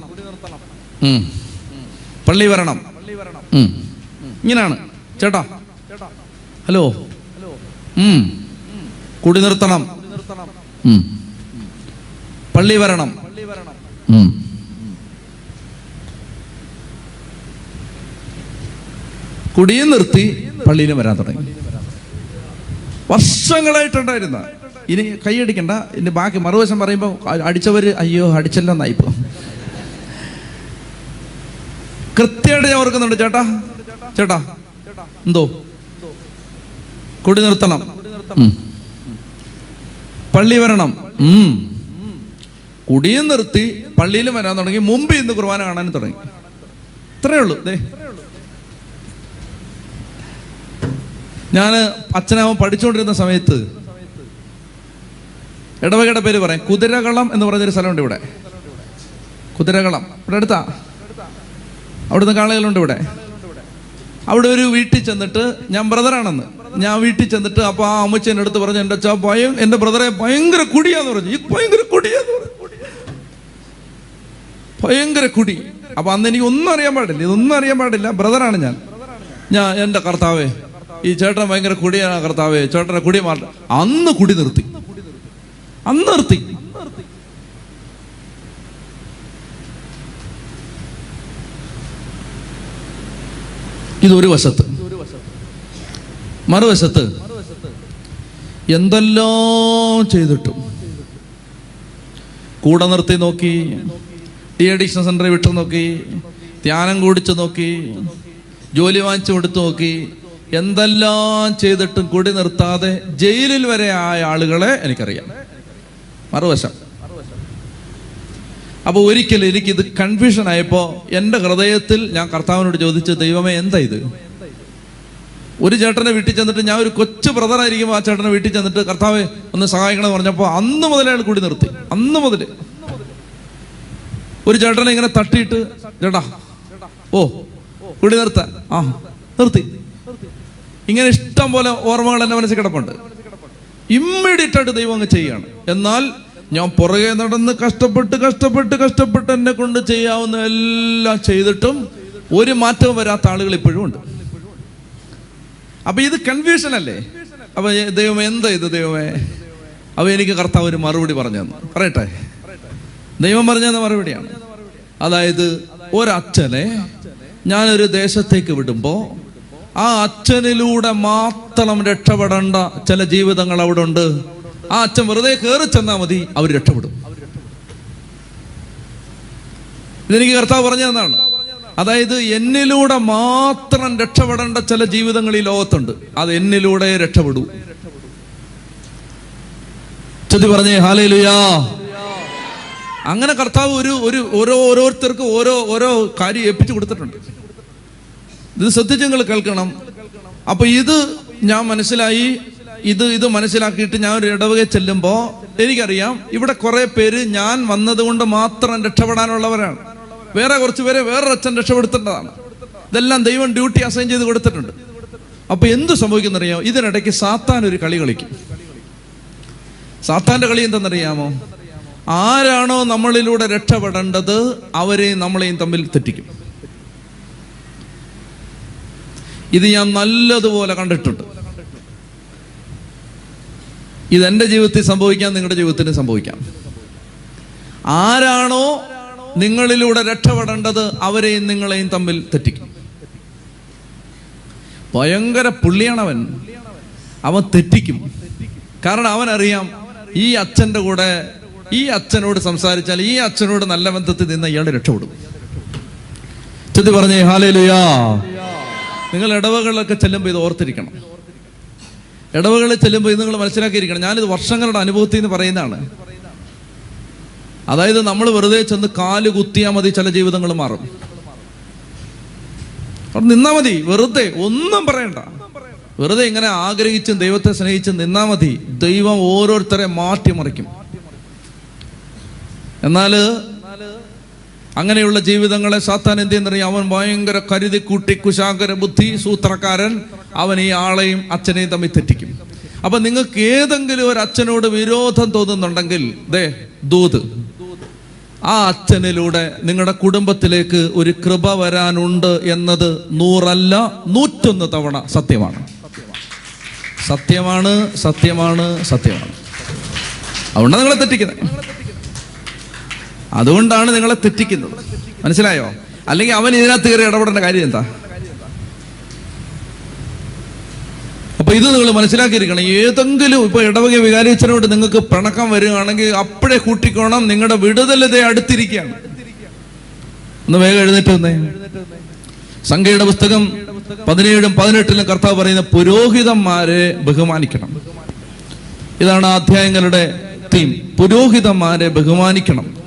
Speaker 1: പള്ളി വരണം. ഇങ്ങനെയാണ്. ചേട്ടാ. ഹലോ. കുടി നിർത്തണം. ഉം. പള്ളി വരണം. കുടിയും നിർത്തി പള്ളിയിലും വരാൻ തുടങ്ങി. വർഷങ്ങളായിട്ടുണ്ടായിരുന്ന. ഇനി കൈയടിക്കണ്ട. ഇനി ബാക്കി മറുവശം പറയുമ്പോൾ അടിച്ചവര് അയ്യോ അടിച്ചല്ലെന്നായിപ്പോ കൃത്യമായിട്ട് ഞാൻ ഓർക്കുന്നുണ്ട്. ചേട്ടാ ചേട്ടാ എന്തോ? കുടി നിർത്തണം. പള്ളി വരണം. കുടിയും നിർത്തി പള്ളിയിലും വരാൻ തുടങ്ങി മുമ്പ് ഇന്ന് കുർബാന കാണാൻ തുടങ്ങി. ഇത്രയേ ഉള്ളൂ. ദേ. ഞാൻ അച്ഛനാവൻ പഠിച്ചുകൊണ്ടിരുന്ന സമയത്ത് ഇടവകയുടെ പേര് പറയാം. കുതിരകളം എന്ന് പറഞ്ഞൊരു സ്ഥലമുണ്ട് ഇവിടെ. കുതിരകളം. ഇവിടെ അടുത്താ. അവിടുന്ന് കാളകളുണ്ട് ഇവിടെ. അവിടെ ഒരു വീട്ടിൽ ചെന്നിട്ട് ഞാൻ ബ്രദറാണെന്ന്. ഞാൻ വീട്ടിൽ ചെന്നിട്ട് അപ്പൊ ആ അമ്മച്ചൻ അടുത്ത് പറഞ്ഞു എന്റെ അച്ഛാ ഭയം എന്റെ ബ്രദറെ ഭയങ്കര കുടിയാന്ന് പറഞ്ഞു. ഈ ഭയങ്കര കുടിയാന്ന് പറഞ്ഞു. ഭയങ്കര കുടി. അപ്പൊ അന്ന് എനിക്ക് ഒന്നും അറിയാൻ പാടില്ല. ഇതൊന്നും അറിയാൻ പാടില്ല. ബ്രദറാണ് ഞാൻ. ഞാൻ എന്റെ കർത്താവേ ഈ ചേട്ടൻ ഭയങ്കര കുടിയാണ് കർത്താവേ. ചേട്ടനെ കുടി മാറ അന്ന് കുടി നിർത്തി. അന്ന് നിർത്തി. ഇതൊരു വശത്ത്. മറുവശത്ത് എന്തെല്ലാം ചെയ്തിട്ടും കൂടെ നിർത്തി നോക്കി. ഡി അഡിക്ഷൻ സെന്ററിൽ വിട്ടു നോക്കി. ധ്യാനം കൂടിച്ചു നോക്കി. ജോലി വാങ്ങിച്ചു കൊടുത്തു നോക്കി. എന്തെല്ലാം ചെയ്തിട്ടും കൂടി നിർത്താതെ ജയിലിൽ വരെ ആയ ആളുകളെ എനിക്കറിയാം. മറുവശം. അപ്പോൾ ഒരിക്കലും എനിക്കിത് കൺഫ്യൂഷൻ ആയപ്പോൾ എന്റെ ഹൃദയത്തിൽ ഞാൻ കർത്താവിനോട് ചോദിച്ചു ദൈവമേ എന്താ ഇത്? ഒരു ചേട്ടനെ വീട്ടിൽ ചെന്നിട്ട് ഞാൻ ഒരു കൊച്ചു ബ്രദറായിരിക്കുമ്പോൾ ആ ചേട്ടനെ വീട്ടിൽ ചെന്നിട്ട് കർത്താവെ ഒന്ന് സഹായിക്കണം പറഞ്ഞപ്പോൾ അന്ന് മുതൽ കൂടി നിർത്തി. അന്ന് മുതൽ ഒരു ചേട്ടനെ ഇങ്ങനെ തട്ടിയിട്ട് ചേട്ടാ ഓ കുടി നിർത്ത ആ നിർത്തി. ഇങ്ങനെ ഇഷ്ടം പോലെ ഓർമ്മകൾ എന്റെ മനസ്സിൽ കിടപ്പുണ്ട്. ഇമ്മീഡിയറ്റ് ആയിട്ട് ദൈവം അങ്ങ് ചെയ്യാണ്. എന്നാൽ ഞാൻ പുറകെ നടന്ന് കഷ്ടപ്പെട്ട് കഷ്ടപ്പെട്ട് കഷ്ടപ്പെട്ട് എന്നെ കൊണ്ട് ചെയ്യാവുന്ന എല്ലാം ചെയ്തിട്ടും ഒരു മാറ്റവും വരാത്ത ആളുകൾ ഇപ്പോഴും ഉണ്ട്. അപ്പൊ ഇത് കൺഫ്യൂഷൻ അല്ലേ? അപ്പൊ ദൈവമേ എന്താ ഇത് ദൈവമേ? അപ്പൊ എനിക്ക് കർത്താവ് ഒരു മറുപടി പറഞ്ഞു തന്നു. പറയട്ടെ? ദൈവം പറഞ്ഞത് മറുപടിയാണ്. അതായത് ഒരച്ഛനെ ഞാനൊരു ദേശത്തേക്ക് വിടുമ്പോൾ ആ അച്ഛനിലൂടെ മാത്രം രക്ഷപ്പെടേണ്ട ചില ജീവിതങ്ങൾ അവിടെ ഉണ്ട് ആ അച്ഛൻ വെറുതെ കയറി ചെന്നാൽ മതി അവർ രക്ഷപ്പെടും. ഇതെനിക്ക് കർത്താവ് പറഞ്ഞു തന്നാണ് അതായത് എന്നിലൂടെ മാത്രം രക്ഷപ്പെടേണ്ട ചില ജീവിതങ്ങൾ ഈ ലോകത്തുണ്ട്. അത് എന്നിലൂടെ രക്ഷപ്പെടൂ. ചൊല്ലി പറഞ്ഞേ ഹാലേലുയാ. അങ്ങനെ കർത്താവ് ഒരു ഒരു ഓരോ ഓരോരുത്തർക്കും ഓരോ ഓരോ കാര്യം ഏൽപ്പിച്ചു കൊടുത്തിട്ടുണ്ട്. ഇത് ശ്രദ്ധിച്ച് നിങ്ങൾ കേൾക്കണം. അപ്പൊ ഇത് ഞാൻ മനസ്സിലായി ഇത് ഇത് മനസ്സിലാക്കിയിട്ട് ഞാൻ ഒരു ഇടവകയിൽ ചെല്ലുമ്പോൾ എനിക്കറിയാം ഇവിടെ കുറെ പേര് ഞാൻ വന്നതുകൊണ്ട് മാത്രം രക്ഷപ്പെടാനുള്ളവരാണ്. വേറെ കുറച്ച് പേരെ വേറൊരു അച്ഛൻ രക്ഷപ്പെടുത്തേണ്ടതാണ്. ഇതെല്ലാം ദൈവം ഡ്യൂട്ടി അസൈൻ ചെയ്ത് കൊടുത്തിട്ടുണ്ട്. അപ്പൊ എന്ത് സംഭവിക്കുന്നറിയാമോ? ഇതിനിടയ്ക്ക് സാത്താൻ ഒരു കളി കളിക്കും. സാത്താന്റെ കളി എന്തെന്നറിയാമോ? ആരാണോ നമ്മളിലൂടെ രക്ഷപ്പെടേണ്ടത് അവരെയും നമ്മളെയും തമ്മിൽ തെറ്റിക്കും. ഇത് ഞാൻ നല്ലതുപോലെ കണ്ടിട്ടുണ്ട്. ഇത് എന്റെ ജീവിതത്തിൽ സംഭവിക്കാം നിങ്ങളുടെ ജീവിതത്തിന് സംഭവിക്കാം. ആരാണോ നിങ്ങളിലൂടെ രക്ഷപ്പെടേണ്ടത് അവരെയും നിങ്ങളെയും തമ്മിൽ തെറ്റിക്കും. ഭയങ്കര പുള്ളിയാണവൻ. അവൻ തെറ്റിക്കും. കാരണം അവനറിയാം ഈ അച്ഛന്റെ കൂടെ ഈ അച്ഛനോട് സംസാരിച്ചാൽ ഈ അച്ഛനോട് നല്ല ബന്ധത്തിൽ നിന്ന് ഇയാൾ രക്ഷപ്പെടും ചെത്തി പറഞ്ഞേ ഹാലേലുയാ. നിങ്ങൾ ഇടവകളിലൊക്കെ ചെല്ലുമ്പോൾ ഇത് ഓർത്തിരിക്കണം. ഇടവകളിൽ ചെല്ലുമ്പോൾ ഇത് നിങ്ങൾ മനസ്സിലാക്കിയിരിക്കണം. ഞാനിത് വർഷങ്ങളുടെ അനുഭവത്തിൽ നിന്ന് പറയുന്നതാണ്. അതായത് നമ്മൾ വെറുതെ ചെന്ന് കാൽ കുത്തിയാൽ മതി ചില ജീവിതങ്ങൾ മാറും. നിന്നാ മതി വെറുതെ ഒന്നും പറയണ്ട. വെറുതെ ഇങ്ങനെ ആഗ്രഹിച്ചും ദൈവത്തെ സ്നേഹിച്ചും നിന്നാ മതി. ദൈവം ഓരോരുത്തരെ മാറ്റിമറിക്കും. എന്നാൽ അങ്ങനെയുള്ള ജീവിതങ്ങളെ സാത്താൻ എന്ത് ചെയ്യുന്നറിയാം? അവൻ ഭയങ്കര കരുതി കൂട്ടി കുശാകര ബുദ്ധി സൂത്രക്കാരൻ അവൻ ഈ ആളെയും അച്ഛനെയും തമ്മിൽ തെറ്റിക്കും. അപ്പൊ നിങ്ങൾക്ക് ഏതെങ്കിലും ഒരു അച്ഛനോട് വിരോധം തോന്നുന്നുണ്ടെങ്കിൽ ദേ ദൂത്. ആ അച്ഛനിലൂടെ നിങ്ങളുടെ കുടുംബത്തിലേക്ക് ഒരു കൃപ വരാനുണ്ട് എന്നത് നൂറല്ല നൂറ്റൊന്ന് തവണ സത്യമാണ്. സത്യമാണ് സത്യമാണ് സത്യമാണ്. അതുകൊണ്ടാണ് നിങ്ങളെ തെറ്റിക്കുന്നത്. അതുകൊണ്ടാണ് നിങ്ങളെ തെറ്റിക്കുന്നത്. മനസ്സിലായോ? അല്ലെങ്കിൽ അവൻ ഇതിനകത്ത് കയറി ഇടപെടേണ്ട കാര്യം എന്താ? അപ്പൊ ഇത് നിങ്ങൾ മനസ്സിലാക്കിയിരിക്കണം. ഏതെങ്കിലും ഇപ്പൊ ഇടവക വികാരിച്ചനോട് നിങ്ങൾക്ക് പിണക്കം വരികയാണെങ്കിൽ അപ്പോഴേ കൂട്ടിക്കോണം. നിങ്ങളുടെ വിടുതലത അടുത്തിരിക്കുകയാണ്. ഒന്ന് വേഗം എഴുന്നേറ്റ് വന്നേ സംഖ്യയുടെ പുസ്തകം പതിനേഴും പതിനെട്ടിലും കർത്താവ് പറയുന്ന പുരോഹിതന്മാരെ ബഹുമാനിക്കണം. ഇതാണ് അധ്യായങ്ങളുടെ തീം പുരോഹിതന്മാരെ ബഹുമാനിക്കണം.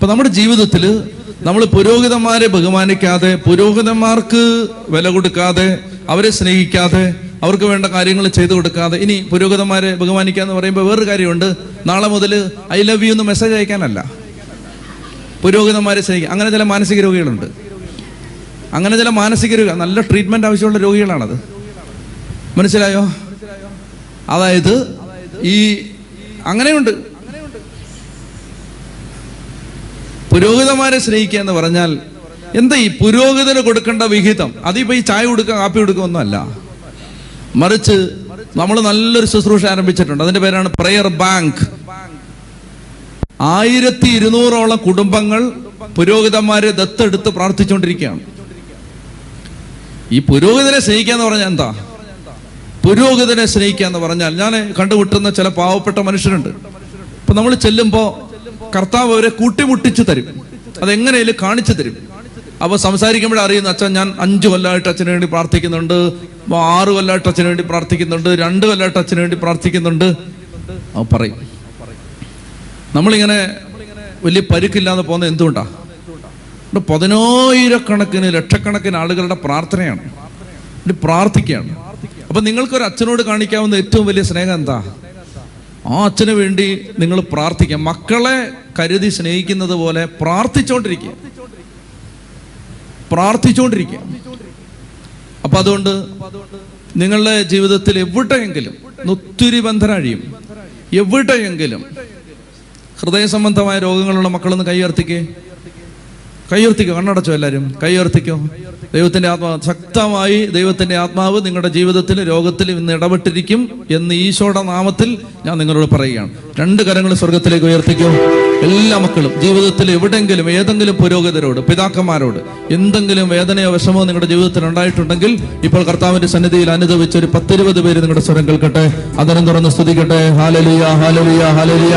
Speaker 1: അപ്പൊ നമ്മുടെ ജീവിതത്തിൽ നമ്മൾ പുരോഹിതന്മാരെ ബഹുമാനിക്കാതെ പുരോഹിതന്മാർക്ക് വില കൊടുക്കാതെ അവരെ സ്നേഹിക്കാതെ അവർക്ക് വേണ്ട കാര്യങ്ങൾ ചെയ്തു കൊടുക്കാതെ ഇനി പുരോഹിതന്മാരെ ബഹുമാനിക്കുക എന്ന് പറയുമ്പോൾ വേറൊരു കാര്യമുണ്ട്. നാളെ മുതൽ ഐ ലവ് യു എന്ന് മെസ്സേജ് അയക്കാനല്ല. പുരോഹിതന്മാരെ സ്നേഹിക്കുക അങ്ങനെ ചില മാനസിക രോഗികളുണ്ട്. അങ്ങനെ ചില മാനസിക രോഗികൾ നല്ല ട്രീറ്റ്മെന്റ് ആവശ്യമുള്ള രോഗികളാണത്. മനസ്സിലായോ? അതായത് ഈ അങ്ങനെയുണ്ട്. പുരോഹിതന്മാരെ സ്നേഹിക്കുക എന്ന് പറഞ്ഞാൽ എന്താ ഈ പുരോഹിതന് കൊടുക്കേണ്ട വിഹിതം? അതിപ്പോ ഈ ചായ കൊടുക്കുക കാപ്പി കൊടുക്കുക ഒന്നുമല്ല. മറിച്ച് നമ്മൾ നല്ലൊരു ശുശ്രൂഷ ആരംഭിച്ചിട്ടുണ്ട്. അതിന്റെ പേരാണ് പ്രയർ ബാങ്ക് ആയിരത്തി ഇരുന്നൂറോളം കുടുംബങ്ങൾ പുരോഹിതന്മാരെ ദത്തെടുത്ത് പ്രാർത്ഥിച്ചുകൊണ്ടിരിക്കുകയാണ്. ഈ പുരോഹിതനെ സ്നേഹിക്കുക എന്ന് പറഞ്ഞാൽ എന്താ? പുരോഹിതനെ സ്നേഹിക്കുക എന്ന് പറഞ്ഞാൽ ഞാൻ കണ്ടുമുട്ടുന്ന ചില പാവപ്പെട്ട മനുഷ്യരുണ്ട്. ഇപ്പൊ നമ്മൾ ചെല്ലുമ്പോൾ കർത്താവ് അവരെ കൂട്ടിമുട്ടിച്ചു തരും. അതെങ്ങനെയും കാണിച്ചു തരും. അപ്പൊ സംസാരിക്കുമ്പോഴേ അറിയുന്ന അച്ഛൻ ഞാൻ അഞ്ചു കൊല്ലമായിട്ട് അച്ഛന് വേണ്ടി പ്രാർത്ഥിക്കുന്നുണ്ട്. ആറ് കൊല്ലമായിട്ട് അച്ഛന് വേണ്ടി പ്രാർത്ഥിക്കുന്നുണ്ട്. രണ്ട് കൊല്ലമായിട്ട് അച്ഛന് വേണ്ടി പ്രാർത്ഥിക്കുന്നുണ്ട്. അവ പറയും. നമ്മളിങ്ങനെ വലിയ പരുക്കില്ലാതെ പോകുന്നത് എന്തുകൊണ്ടാ? പതിനായിരക്കണക്കിന് ലക്ഷക്കണക്കിന് ആളുകളുടെ പ്രാർത്ഥനയാണ്. പ്രാർത്ഥിക്കുകയാണ്. അപ്പൊ നിങ്ങൾക്കൊരു അച്ഛനോട് കാണിക്കാവുന്ന ഏറ്റവും വലിയ സ്നേഹം എന്താ? ആ അച്ഛന് വേണ്ടി നിങ്ങൾ പ്രാർത്ഥിക്കുക. മക്കളെ കരുതി സ്നേഹിക്കുന്നത് പോലെ പ്രാർത്ഥിച്ചുകൊണ്ടിരിക്കുക പ്രാർത്ഥിച്ചുകൊണ്ടിരിക്കുക അപ്പൊ അതുകൊണ്ട് നിങ്ങളുടെ ജീവിതത്തിൽ എവിടെയെങ്കിലും ഒത്തിരി ബന്ധനഴിയും. എവിടെയെങ്കിലും ഹൃദയ സംബന്ധമായ രോഗങ്ങളുള്ള മക്കളൊന്ന് കൈയുയർത്തിക്കേ കൈയുയർത്തിക്കോ കണ്ണടച്ചോ എല്ലാവരും കൈയുയർത്തിക്കോ ദൈവത്തിന്റെ ആത്മാവ് ശക്തമായി ദൈവത്തിന്റെ ആത്മാവ് നിങ്ങളുടെ ജീവിതത്തിൽ രോഗത്തിൽ ഇന്ന് ഇടപെട്ടിരിക്കും എന്ന് ഈശോയുടെ നാമത്തിൽ ഞാൻ നിങ്ങളോട് പറയുകയാണ്. രണ്ട് കരങ്ങൾ സ്വർഗത്തിലേക്ക് ഉയർത്തിക്കോ. എല്ലാ മക്കളും ജീവിതത്തിൽ എവിടെങ്കിലും ഏതെങ്കിലും പുരോഗതരോട് പിതാക്കന്മാരോട് എന്തെങ്കിലും വേദനയോ വിഷമോ നിങ്ങളുടെ ജീവിതത്തിൽ ഉണ്ടായിട്ടുണ്ടെങ്കിൽ ഇപ്പോൾ കർത്താവിന്റെ സന്നിധിയിൽ അനുഭവിച്ച ഒരു പത്തിരുപത് പേര് നിങ്ങളുടെ സ്വരം കേൾക്കട്ടെ. അതിനും തുറന്ന് സ്തുതിക്കട്ടെ. ഹാലലിയ ഹാലലിയ ഹാലലിയ.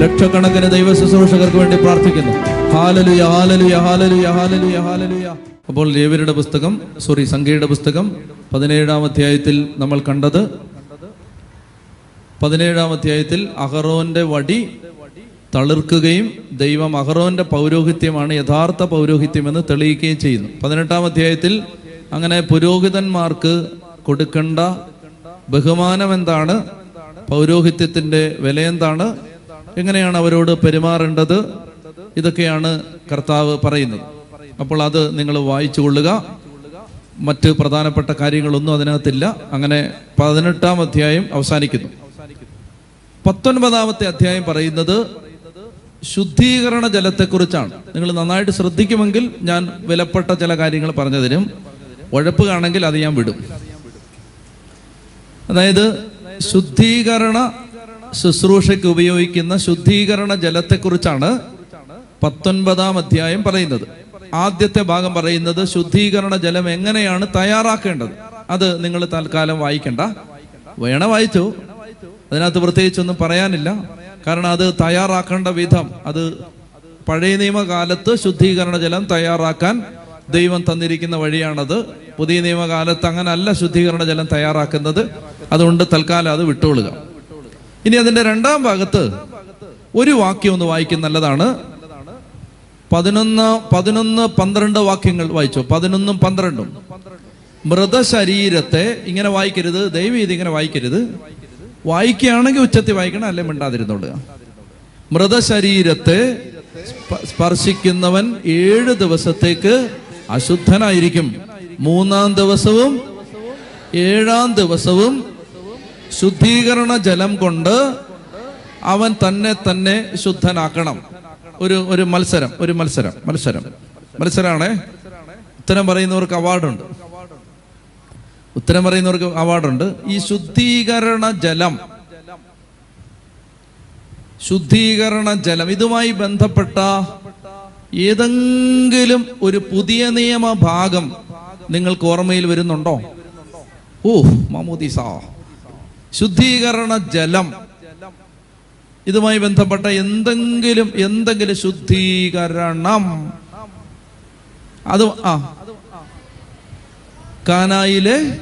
Speaker 1: ലക്ഷക്കണക്കിന് ദൈവ ശുശ്രൂഷകർക്ക് വേണ്ടി പ്രാർത്ഥിക്കുന്നു. ഹാലലുയ ഹാലലുയ ഹാലലുയ ഹാലലുയ ഹാലലുയ. അപ്പോൾ ലേവരുടെ പുസ്തകം സോറി സംഖ്യയുടെ പുസ്തകം പതിനേഴാം അധ്യായത്തിൽ നമ്മൾ കണ്ടത്. പതിനേഴാം അധ്യായത്തിൽ അഹറോന്റെ വടി തളിർക്കുകയും ദൈവം അഹറോന്റെ പൗരോഹിത്യമാണ് യഥാർത്ഥ പൗരോഹിത്യമെന്ന് തെളിയിക്കുകയും ചെയ്യുന്നു. പതിനെട്ടാം അധ്യായത്തിൽ അങ്ങനെ പുരോഹിതന്മാർക്ക് കൊടുക്കേണ്ട ബഹുമാനം എന്താണ്? പൗരോഹിത്യത്തിന്റെ വില എന്താണ് എങ്ങനെയാണ് അവരോട് പെരുമാറേണ്ടത്? ഇതൊക്കെയാണ് കർത്താവ് പറയുന്നത്. അപ്പോൾ അത് നിങ്ങൾ വായിച്ചു കൊള്ളുക. മറ്റ് പ്രധാനപ്പെട്ട കാര്യങ്ങളൊന്നും അതിനകത്തില്ല. അങ്ങനെ പതിനെട്ടാം അധ്യായം അവസാനിക്കുന്നു. പത്തൊൻപതാമത്തെ അധ്യായം പറയുന്നത് ശുദ്ധീകരണ ജലത്തെക്കുറിച്ചാണ്. നിങ്ങൾ നന്നായിട്ട് ശ്രദ്ധിക്കുമെങ്കിൽ ഞാൻ വിലപ്പെട്ട ചില കാര്യങ്ങൾ പറഞ്ഞു തരും ഉഴപ്പുകാണെങ്കിൽ അത് ഞാൻ വിടും. അതായത് ശുദ്ധീകരണ ശുശ്രൂഷയ്ക്ക് ഉപയോഗിക്കുന്ന ശുദ്ധീകരണ ജലത്തെക്കുറിച്ചാണ് പത്തൊൻപതാം അധ്യായം പറയുന്നത്. ആദ്യത്തെ ഭാഗം പറയുന്നത് ശുദ്ധീകരണ ജലം എങ്ങനെയാണ് തയ്യാറാക്കേണ്ടത്? അത് നിങ്ങൾ തൽക്കാലം വായിക്കണ്ട. വേണ വായിച്ചു. അതിനകത്ത് പ്രത്യേകിച്ചൊന്നും പറയാനില്ല. കാരണം അത് തയ്യാറാക്കേണ്ട വിധം അത് പഴയ നിയമകാലത്ത് ശുദ്ധീകരണ ജലം തയ്യാറാക്കാൻ ദൈവം തന്നിരിക്കുന്ന വഴിയാണത്. പുതിയ നിയമകാലത്ത് അങ്ങനല്ല ശുദ്ധീകരണ ജലം തയ്യാറാക്കുന്നത്. അതുകൊണ്ട് തൽക്കാലം അത് വിട്ടുകൊള്ളുക ഇനി അതിന്റെ രണ്ടാം ഭാഗത്ത് ഒരു വാക്യം ഒന്ന് വായിക്കുന്ന നല്ലതാണ്. പതിനൊന്ന് പതിനൊന്ന് പന്ത്രണ്ട് വാക്യങ്ങൾ വായിച്ചു. പതിനൊന്നും പന്ത്രണ്ടും. മൃതശരീരത്തെ ഇങ്ങനെ വായിക്കരുത് ദൈവം ഇതിങ്ങനെ വായിക്കരുത്. വായിക്കുകയാണെങ്കിൽ ഉച്ചത്തിൽ വായിക്കണം അല്ലെ മിണ്ടാതിരുന്നോളുക മൃതശരീരത്തെ സ്പ- സ്പർശിക്കുന്നവൻ ഏഴ് ദിവസത്തേക്ക് അശുദ്ധനായിരിക്കും. മൂന്നാം ദിവസവും ഏഴാം ദിവസവും ശുദ്ധീകരണ ജലം കൊണ്ട് അവൻ തന്നെ തന്നെ ശുദ്ധനാക്കണം. ഒരു ഒരു മത്സരം ഒരു മത്സരം മത്സരം. മത്സരമാണേ ഉത്തരം പറയുന്നവർക്ക് അവാർഡുണ്ട്. ഉത്തരം പറയുന്നവർക്ക് അവാർഡുണ്ട്. ഈ ശുദ്ധീകരണ ജലം ശുദ്ധീകരണ ജലം ഇതുമായി ബന്ധപ്പെട്ട ഏതെങ്കിലും ഒരു പുതിയ നിയമ ഭാഗം നിങ്ങൾക്ക് ഓർമ്മയിൽ വരുന്നുണ്ടോ? ഓ മമൂദിസ ശുദ്ധീകരണ ജലം. ഇതുമായി ബന്ധപ്പെട്ട എന്തെങ്കിലും എന്തെങ്കിലും ശുദ്ധീകരണം. അത് ആ. കാനായിലെ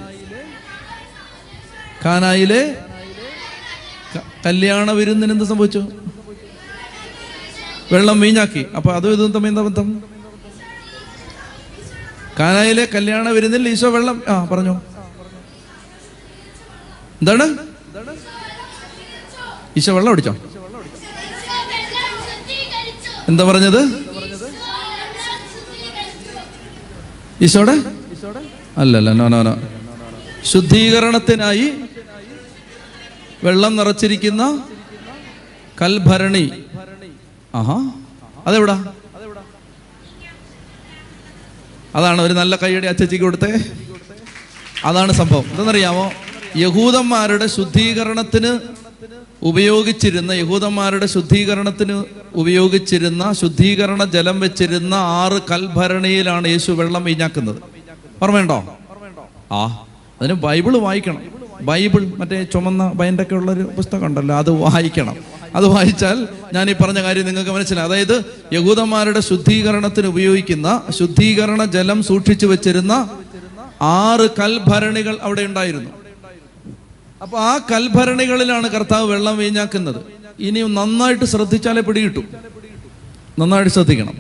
Speaker 1: കാനായിലെ കല്യാണ വിരുന്നിന് എന്ത് സംഭവിച്ചു? വെള്ളം വീഞ്ഞാക്കി. അപ്പൊ അതും ഇതും തമ്മിൽ എന്താ ബന്ധം? കാനായിലെ കല്യാണ വിരുന്നിൽ ഈശോ വെള്ളം ആ പറഞ്ഞു. എന്താണ്? ഈശോ വെള്ളം അടിച്ചോ എന്താ പറഞ്ഞത്? ഈശോടെ? അല്ലല്ല നോ നോ നോ ശുദ്ധീകരണത്തിനായി വെള്ളം നിറച്ചിരിക്കുന്ന കൽഭരണി. ആഹാ അതെവിടാ? അതാണ് ഒരു നല്ല കൈയടി അച്ചച്ചിക്ക് കൊടുത്തേ. അതാണ് സംഭവം. എന്തെന്നറിയാമോ യഹൂദന്മാരുടെ ശുദ്ധീകരണത്തിന് ഉപയോഗിച്ചിരുന്ന യഹൂദന്മാരുടെ ശുദ്ധീകരണത്തിന് ഉപയോഗിച്ചിരുന്ന ശുദ്ധീകരണ ജലം വെച്ചിരുന്ന ആറ് കൽഭരണിയിലാണ് യേശു വെള്ളം വീഞ്ഞാക്കുന്നത്. ഓർമ്മയുണ്ടോ? ആ അതിന് ബൈബിൾ വായിക്കണം. ബൈബിൾ മറ്റേ ചുമന്ന ബൈൻഡൊക്കെ ഉള്ളൊരു പുസ്തകം ഉണ്ടല്ലോ അത് വായിക്കണം. അത് വായിച്ചാൽ ഞാൻ ഈ പറഞ്ഞ കാര്യം നിങ്ങൾക്ക് മനസ്സിലായി. അതായത് യഹൂദന്മാരുടെ ശുദ്ധീകരണത്തിന് ഉപയോഗിക്കുന്ന ശുദ്ധീകരണ ജലം സൂക്ഷിച്ചു വെച്ചിരുന്ന ആറ് കൽഭരണികൾ അവിടെ ഉണ്ടായിരുന്നു. അപ്പൊ ആ കൽഭരണികളിലാണ് കർത്താവ് വെള്ളം വീഞ്ഞാക്കുന്നത്. ഇനി നന്നായിട്ട് ശ്രദ്ധിച്ചാലേ പിടികിട്ടു. നന്നായിട്ട് ശ്രദ്ധിക്കണം.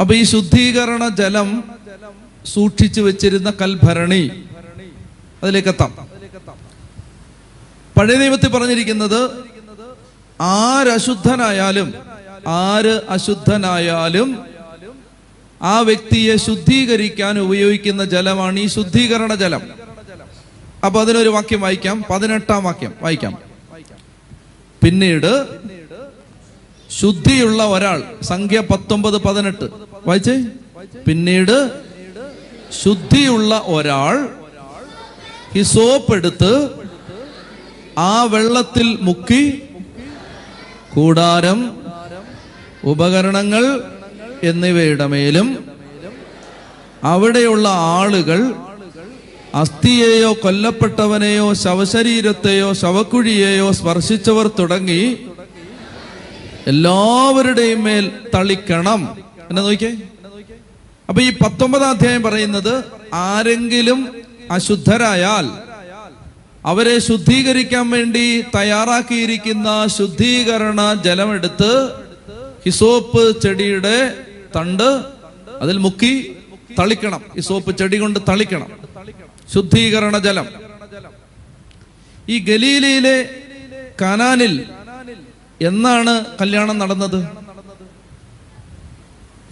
Speaker 1: അപ്പൊ ഈ ശുദ്ധീകരണ ജലം സൂക്ഷിച്ചു വെച്ചിരുന്ന കൽഭരണി അതിലേക്ക് എത്താം പഴയ ദൈവത്തിൽ പറഞ്ഞിരിക്കുന്നത് ആരശുദ്ധനായാലും ആര് അശുദ്ധനായാലും ആ വ്യക്തിയെ ശുദ്ധീകരിക്കാൻ ഉപയോഗിക്കുന്ന ജലമാണ് ഈ ശുദ്ധീകരണ ജലം. അപ്പൊ അതിനൊരു വാക്യം വായിക്കാം. പതിനെട്ടാം വാക്യം വായിക്കാം. പിന്നീട് ശുദ്ധിയുള്ള ഒരാൾ സംഖ്യ പത്തൊമ്പത് പതിനെട്ട്. വായിച്ചേ? പിന്നീട് ശുദ്ധിയുള്ള ഒരാൾ ഹിസോപ്പ് എടുത്ത് ആ വെള്ളത്തിൽ മുക്കി കൂടാരം ഉപകരണങ്ങൾ എന്നിവയുടെ മേലും അവിടെയുള്ള ആളുകൾ അസ്ഥിയെയോ കൊല്ലപ്പെട്ടവനെയോ ശവശരീരത്തെയോ ശവക്കുഴിയെയോ സ്പർശിച്ചവർ തുടങ്ങി എല്ലാവരുടെയും മേൽ തളിക്കണം. എന്നെ നോക്കിയേ? അപ്പൊ ഈ പത്തൊമ്പതാം അധ്യായം പറയുന്നത് ആരെങ്കിലും അശുദ്ധരായാൽ അവരെ ശുദ്ധീകരിക്കാൻ വേണ്ടി തയ്യാറാക്കിയിരിക്കുന്ന ശുദ്ധീകരണ ജലമെടുത്ത് ഹിസോപ്പ് ചെടിയുടെ തണ്ട് അതിൽ മുക്കി തളിക്കണം. ഈ സോപ്പ് ചെടി കൊണ്ട് തളിക്കണം. ശുദ്ധീകരണ ജലം. ഈ ഗലീലയിലെ കനാനിൽ എന്നാണ് കല്യാണം നടന്നത്?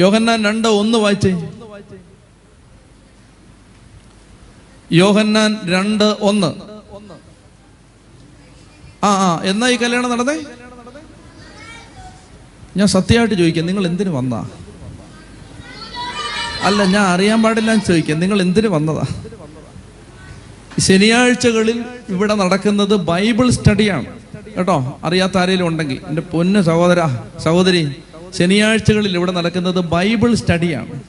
Speaker 1: യോഹന്നാൻ രണ്ട് ഒന്ന് വായിച്ചേ. യോഹന്നാൻ രണ്ട് ഒന്ന്. ആ ആ എന്നാ ഈ കല്യാണം നടന്നേ? ഞാൻ സത്യമായിട്ട് ചോദിക്കാം നിങ്ങൾ എന്തിനു വന്നാ? അല്ല ഞാൻ അറിയാൻ പാടില്ല എന്ന് ചോദിക്കാം. നിങ്ങൾ എന്തിനു വന്നതാ? ശനിയാഴ്ചകളിൽ ഇവിടെ നടക്കുന്നത് ബൈബിൾ സ്റ്റഡിയാണ്. കേട്ടോ? അറിയാത്ത ആരെങ്കിലും ഉണ്ടെങ്കിൽ. എന്റെ പൊന്ന് സഹോദര സഹോദരി ശനിയാഴ്ചകളിൽ ഇവിടെ നടക്കുന്നത് ബൈബിൾ സ്റ്റഡിയാണ്.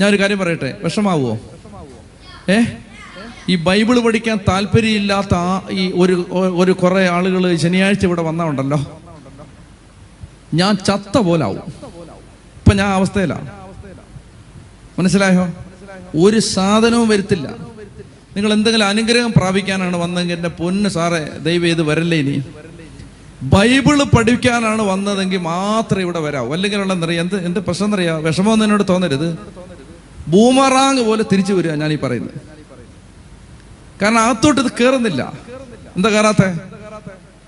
Speaker 1: ഞാൻ ഒരു കാര്യം പറയട്ടെ? വിഷമാവോ ഏ? ഈ ബൈബിൾ പഠിക്കാൻ താല്പര്യമില്ലാത്ത ആ ഈ ഒരു ഒരു കുറെ ആളുകൾ ശനിയാഴ്ച ഇവിടെ വന്നാ ഉണ്ടല്ലോ. ഞാൻ ചത്ത പോലാവും ഇപ്പൊ ഞാൻ അവസ്ഥയിലാണ് മനസ്സിലായോ? ഒരു സാധനവും വരുത്തില്ല. നിങ്ങൾ എന്തെങ്കിലും അനുഗ്രഹം പ്രാപിക്കാനാണ് വന്നതെങ്കിൽ എന്റെ പൊന്ന് സാറേ ദൈവം ഇത് വരല്ലേ ഇനി? ബൈബിൾ പഠിക്കാനാണ് വന്നതെങ്കിൽ മാത്രമേ ഇവിടെ വരാവൂ. അല്ലെങ്കിൽ ഉള്ള എന്നറിയാം എന്ത് എന്ത് പ്രശ്നം എന്നറിയാം? വിഷമമൊന്നും എന്നോട് തോന്നരുത്. ബൂമറാങ് പോലെ തിരിച്ചു വരിക ഈ പറയുന്നത്. കാരണം അകത്തോട്ട് ഇത് കയറുന്നില്ല എന്താ കയറാത്ത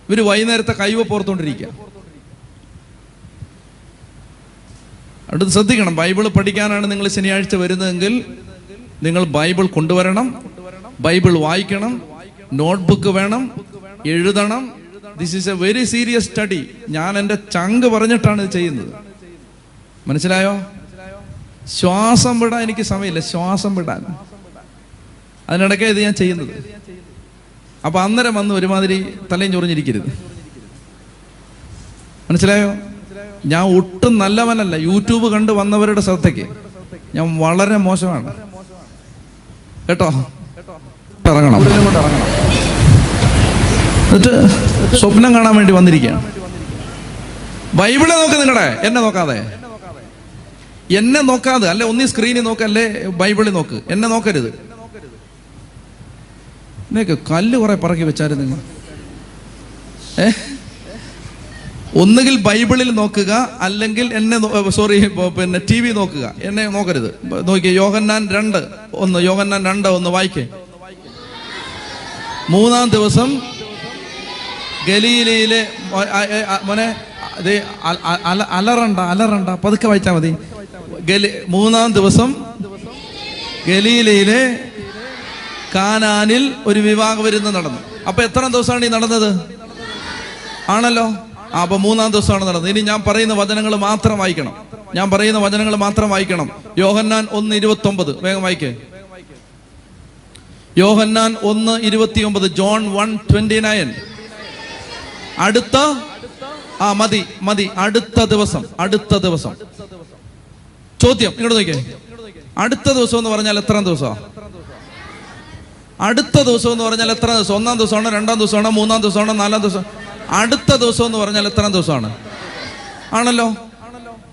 Speaker 1: ഇവർ വൈകുന്നേരത്തെ കൈവ ഓർത്തോണ്ടിരിക്കുക അടുത്ത് ശ്രദ്ധിക്കണം. ബൈബിൾ പഠിക്കാനാണ് നിങ്ങൾ ശനിയാഴ്ച വരുന്നതെങ്കിൽ നിങ്ങൾ ബൈബിൾ കൊണ്ടുവരണം. ബൈബിൾ വായിക്കണം. നോട്ട്ബുക്ക് വേണം. എഴുതണം. This is a very serious study ഞാൻ എന്റെ ചങ്ക് പറഞ്ഞിട്ടാണ് ഇത് ചെയ്യുന്നത്. മനസ്സിലായോ? ശ്വാസം വിടാൻ എനിക്ക് സമയമില്ല. ശ്വാസം വിടാൻ. അതിനിടയ്ക്ക് ഇത് ഞാൻ ചെയ്യുന്നത്. അപ്പൊ അന്നേരം വന്ന് ഒരുമാതിരി തലയും ചൊറിഞ്ഞിരിക്കരുത്. മനസ്സിലായോ? ഞാൻ ഒട്ടും നല്ലവനല്ല. യൂട്യൂബ് കണ്ട് വന്നവരുടെ ശ്രദ്ധയ്ക്ക്. ഞാൻ വളരെ മോശമാണ്. കേട്ടോ? എന്നിട്ട് സ്വപ്നം കാണാൻ വേണ്ടി വന്നിരിക്കുകയാണ്. ബൈബിളെ നോക്ക് നിങ്ങളുടെ എന്നെ നോക്കാതെ. എന്നെ നോക്കാതെ. അല്ലെ ഒന്നീ സ്ക്രീനിൽ നോക്കല്ലേ ബൈബിളിൽ നോക്ക്. എന്നെ നോക്കരുത്. നിനക്ക് കല്ല് കുറെ പറക്കി വെച്ചായിരുന്നു നിങ്ങൾ ഏ? ഒന്നുകിൽ ബൈബിളിൽ നോക്കുക അല്ലെങ്കിൽ എന്നെ സോറി പിന്നെ ടി വി നോക്കുക. എന്നെ നോക്കരുത്. നോക്കിയേ യോഹന്നാൻ രണ്ട് ഒന്ന് യോഹന്നാൻ രണ്ട് ഒന്ന് വായിക്കേ. മൂന്നാം ദിവസം ഗലീലയിലെ മോനെ അലറണ്ട അലറണ്ട പതുക്കെ വായിച്ചാൽ മതി. ഗലി മൂന്നാം ദിവസം ഗലീലയിലെ കാനാനിൽ ഒരു വിവാഹ വിരുന്ന് നടന്നു. അപ്പൊ എത്ര ദിവസമാണ് ഈ നടന്നത്? ആണല്ലോ? ആ, അപ്പൊ മൂന്നാം ദിവസമാണ് നടന്നത്. ഇനി ഞാൻ പറയുന്ന വചനങ്ങൾ മാത്രം വായിക്കണം. ഞാൻ പറയുന്ന വചനങ്ങൾ മാത്രം വായിക്കണം. യോഹന്നാൻ ഒന്ന് ഇരുപത്തി ഒമ്പത് വേഗം വായിക്കേ. യോഹന്നാൻ ഒന്ന് ഇരുപത്തി ഒമ്പത് ജോൺ വൺ ട്വന്റി നയൻ. അടുത്ത? ആ മതി മതി. അടുത്ത ദിവസം അടുത്ത ദിവസം. ചോദ്യം ഇങ്ങോട്ട് നോക്കിയേ. അടുത്ത ദിവസം എന്ന് പറഞ്ഞാൽ എത്ര ദിവസമാണ് അടുത്ത ദിവസം എന്ന് പറഞ്ഞാൽ എത്ര ദിവസം? ഒന്നാം ദിവസമാണോ രണ്ടാം ദിവസമാണോ മൂന്നാം ദിവസമാണോ നാലാം ദിവസം അടുത്ത ദിവസം എന്ന് പറഞ്ഞാൽ എത്ര ദിവസമാണ്? ആണല്ലോ?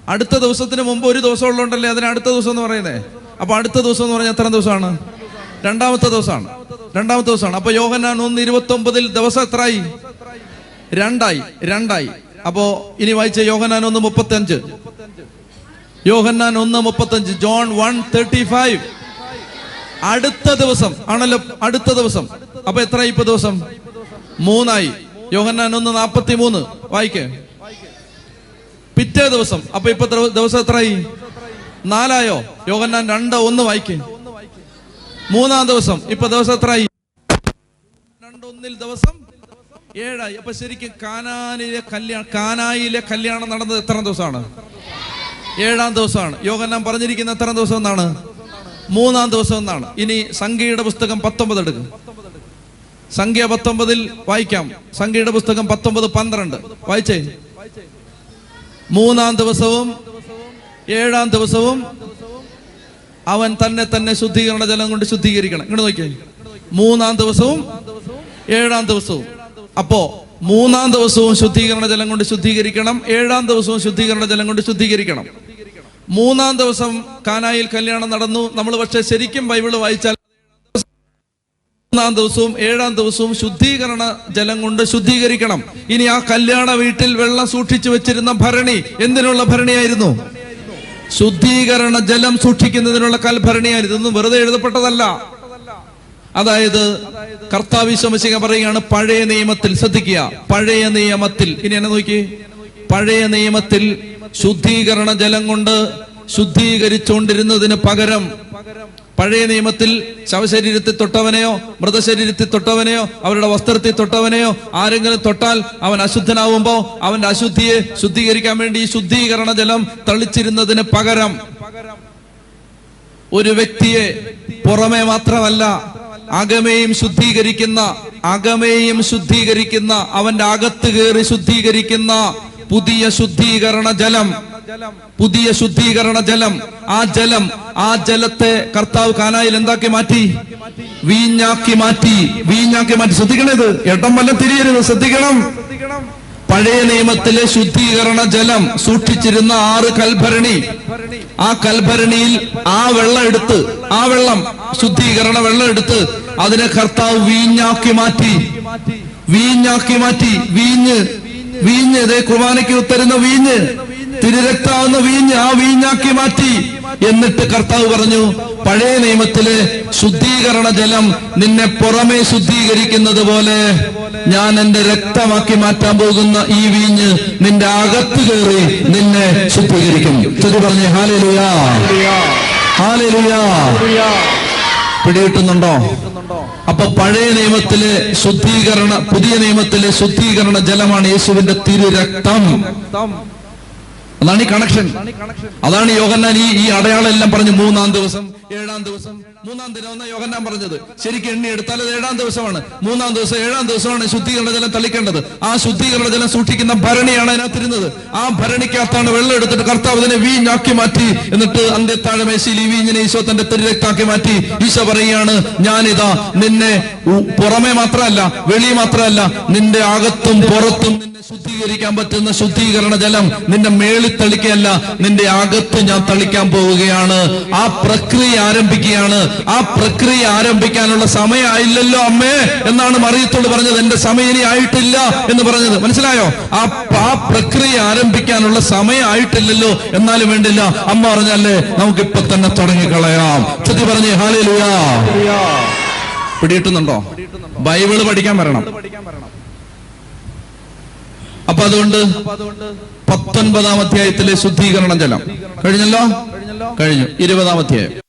Speaker 1: അടുത്ത ദിവസത്തിന് മുമ്പ് ഒരു ദിവസം ഉള്ളതുകൊണ്ടല്ലേ അതിന് അടുത്ത ദിവസം എന്ന് പറയുന്നേ? അപ്പൊ അടുത്ത ദിവസം എന്ന് പറഞ്ഞാൽ എത്ര ദിവസമാണ്? രണ്ടാമത്തെ ദിവസമാണ്. രണ്ടാമത്തെ ദിവസമാണ്. അപ്പൊ യോഹനാൻ ഒന്ന് ഇരുപത്തി ഒമ്പതിൽ ദിവസം എത്രയായി രണ്ടായി രണ്ടായി. അപ്പോ ഇനി വായിച്ച യോഹന്നാൻ ഒന്ന് മുപ്പത്തി അഞ്ച് യോഹന്നാൻ ഒന്ന് മുപ്പത്തഞ്ച് ജോൺ വൺ തേർട്ടി ഫൈവ്. അടുത്ത ദിവസം ആണല്ലോ അടുത്ത ദിവസം. അപ്പൊ എത്ര ഇപ്പൊ ദിവസം? മൂന്നായി. യോഹന്നാൻ ഒന്ന് നാപ്പത്തി മൂന്ന് വായിക്കേ. പിറ്റേ ദിവസം. അപ്പൊ ഇപ്പൊ ദിവസം എത്രയായി? നാലായോ? യോഹന്നാൻ രണ്ട് ഒന്ന് വായിക്കേ. മൂന്നാം ദിവസം. ഇപ്പൊ ദിവസം എത്രയായി? രണ്ടൊന്നിൽ ദിവസം ഏഴായി. അപ്പൊ ശരിക്കും കാനാനിലെ കല്യാണം കാനായിലെ കല്യാണം നടന്നത് എത്ര ദിവസമാണ്? ഏഴാം ദിവസമാണ്. യോഗന്നാൻ പറഞ്ഞിരിക്കുന്ന എത്ര ദിവസം എന്നാണ്? മൂന്നാം ദിവസം എന്നാണ്. ഇനി സംഖ്യയുടെ പുസ്തകം പത്തൊമ്പത് എടുക്കും. സംഖ്യ പത്തൊമ്പതിൽ വായിക്കാം. സംഖ്യയുടെ പുസ്തകം പത്തൊമ്പത് പന്ത്രണ്ട്. വായിച്ചേ? മൂന്നാം ദിവസവും ഏഴാം ദിവസവും അവൻ തന്നെ തന്നെ ശുദ്ധീകരണ ജലം കൊണ്ട് ശുദ്ധീകരിക്കണം. ഇങ്ങോട്ട് നോക്കിയേ. മൂന്നാം ദിവസവും ഏഴാം ദിവസവും. അപ്പോ മൂന്നാം ദിവസവും ശുദ്ധീകരണ ജലം കൊണ്ട് ശുദ്ധീകരിക്കണം. ഏഴാം ദിവസവും ശുദ്ധീകരണ ജലം കൊണ്ട് ശുദ്ധീകരിക്കണം. മൂന്നാം ദിവസം കാനായിൽ കല്യാണം നടന്നു. നമ്മൾ പക്ഷെ ശരിക്കും ബൈബിൾ വായിച്ചാൽ മൂന്നാം ദിവസവും ഏഴാം ദിവസവും ശുദ്ധീകരണ ജലം കൊണ്ട് ശുദ്ധീകരിക്കണം. ഇനി ആ കല്യാണ വീട്ടിൽ വെള്ളം സൂക്ഷിച്ചു വെച്ചിരുന്ന ഭരണി എന്തിനുള്ള ഭരണിയായിരുന്നു? ശുദ്ധീകരണ ജലം സൂക്ഷിക്കുന്നതിനുള്ള കൽഭരണിയായിരുന്നു ഇതൊന്നും വെറുതെ എഴുതപ്പെട്ടതല്ല. അതായത് കർത്താവിശ്വമശിക പറയുകയാണ് പഴയ നിയമത്തിൽ ശ്രദ്ധിക്കുക. പഴയ നിയമത്തിൽ. ഇനി എന്നെ നോക്കി. പഴയ നിയമത്തിൽ ശുദ്ധീകരണ ജലം കൊണ്ട് ശുദ്ധീകരിച്ചുകൊണ്ടിരുന്നതിന് പകരം പഴയ നിയമത്തിൽ ശവശരീരത്തിൽ തൊട്ടവനെയോ മൃതശരീരത്തിൽ തൊട്ടവനെയോ അവരുടെ വസ്ത്രത്തിൽ തൊട്ടവനെയോ ആരെങ്കിലും തൊട്ടാൽ അവൻ അശുദ്ധനാവുമ്പോ അവന്റെ അശുദ്ധിയെ ശുദ്ധീകരിക്കാൻ വേണ്ടി ഈ ശുദ്ധീകരണ ജലം തളിച്ചിരുന്നതിന് പകരം ഒരു വ്യക്തിയെ പുറമെ മാത്രമല്ല അകമേയും ശുദ്ധീകരിക്കുന്ന അകമേയും ശുദ്ധീകരിക്കുന്ന അവന്റെ അകത്ത് കയറി ശുദ്ധീകരിക്കുന്ന പുതിയ ശുദ്ധീകരണ ജലം. പുതിയ ശുദ്ധീകരണ ജലം. ആ ജലം ആ ജലത്തെ കർത്താവ് കാനായിൽ എന്താക്കി മാറ്റി? വീഞ്ഞാക്കി മാറ്റി. വീഞ്ഞാക്കി മാറ്റി. ശ്രദ്ധിക്കണത്. ഇടം വല്ല തിരിയരുത്. ശ്രദ്ധിക്കണം. പഴയ നിയമത്തിലെ ശുദ്ധീകരണ ജലം സൂക്ഷിച്ചിരുന്ന ആറ് കൽഭരണി. ആ കൽഭരണിയിൽ ആ വെള്ളം എടുത്ത് ആ വെള്ളം ശുദ്ധീകരണ വെള്ളം എടുത്ത് അതിനെ കർത്താവ് വീഞ്ഞാക്കി മാറ്റി. വീഞ്ഞാക്കി മാറ്റി. വീഞ്ഞ് വീഞ്ഞ് ഇതേ കുർബാനയ്ക്ക് ഉത്തരുന്ന വീഞ്ഞ്. തിരുരക്താവുന്ന വീഞ്ഞ് ആ വീഞ്ഞാക്കി മാറ്റി. എന്നിട്ട് കർത്താവ് പറഞ്ഞു പഴയ നിയമത്തിലെ ശുദ്ധീകരണ ജലം നിന്നെ പുറമെ ശുദ്ധീകരിക്കുന്നത് പോലെ ഞാൻ എന്റെ രക്തമാക്കി മാറ്റാൻ പോകുന്ന ഈ വീഞ്ഞ് നിന്റെ അകത്ത് കയറി നിന്നെ ശുദ്ധീകരിക്കും. ചെറു പറഞ്ഞേ ഹാലലുയാ. ഹാലലുയാ. പിടികിട്ടുന്നുണ്ടോ? അപ്പൊ പഴയ നിയമത്തിലെ ശുദ്ധീകരണ പുതിയ നിയമത്തിലെ ശുദ്ധീകരണ ജലമാണ് യേശുവിന്റെ തിരുരക്തം. അതാണ് ഈ കണക്ഷൻ അതാണ് യോഗന്നാൻ ഈ ഈ അടയാളം എല്ലാം പറഞ്ഞു മൂന്നാം ദിവസം ഏഴാം ദിവസം മൂന്നാം ദിനം യോഗം ഞാൻ പറഞ്ഞത്? ശരിക്കും എണ്ണി എടുത്താൽ അത് ഏഴാം ദിവസമാണ്. മൂന്നാം ദിവസം ഏഴാം ദിവസമാണ് ശുദ്ധീകരണ ജലം തളിക്കേണ്ടത്. ആ ശുദ്ധീകരണ ജലം സൂക്ഷിക്കുന്ന ഭരണിയാണ് അതിനകത്തിരുന്നത്. ആ ഭരണിക്കകത്താണ് വെള്ളം എടുത്തിട്ട് കർത്താവ് അതിനെ വീഞ്ഞാക്കി മാറ്റി എന്നിട്ട് അന്റെ താഴമേശയിൽ ഈ വീഞ്ഞിനെ ഈശോ തന്റെ തിരുരക്താക്കി മാറ്റി ഈശോ പറയുകയാണ് ഞാനിതാ നിന്നെ പുറമെ മാത്രമല്ല വെളി മാത്രമല്ല നിന്റെ അകത്തും പുറത്തും നിന്നെ ശുദ്ധീകരിക്കാൻ പറ്റുന്ന ശുദ്ധീകരണ ജലം നിന്റെ മേളിൽ തളിക്കുകയല്ല നിന്റെ അകത്ത് ഞാൻ തളിക്കാൻ പോവുകയാണ്. ആ പ്രക്രിയ ആരംഭിക്കുകയാണ്. ആ പ്രക്രിയ ആരംഭിക്കാനുള്ള സമയമായില്ലല്ലോ അമ്മേ എന്നാണ് മറിയത്തോട് പറഞ്ഞത്. എന്റെ സമയം ഇനി ആയിട്ടില്ല എന്ന് പറഞ്ഞത്. മനസ്സിലായോ? ആ ആ പ്രക്രിയ ആരംഭിക്കാനുള്ള സമയം ആയിട്ടില്ലല്ലോ എന്നാലും വേണ്ടില്ല. അമ്മ പറഞ്ഞല്ലേ നമുക്ക് ഇപ്പൊ തന്നെ തുടങ്ങിക്കളയാം. ചുറ്റി പറഞ്ഞേ ഹാലേ ലുയാ പിടിയിട്ടുന്നുണ്ടോ ബൈബിൾ പഠിക്കാൻ വരണം. അപ്പൊ അതുകൊണ്ട് പത്തൊൻപതാം അധ്യായത്തിലെ ശുദ്ധീകരണം ജലം. കഴിഞ്ഞല്ലോ? കഴിഞ്ഞു. ഇരുപതാം അധ്യായം.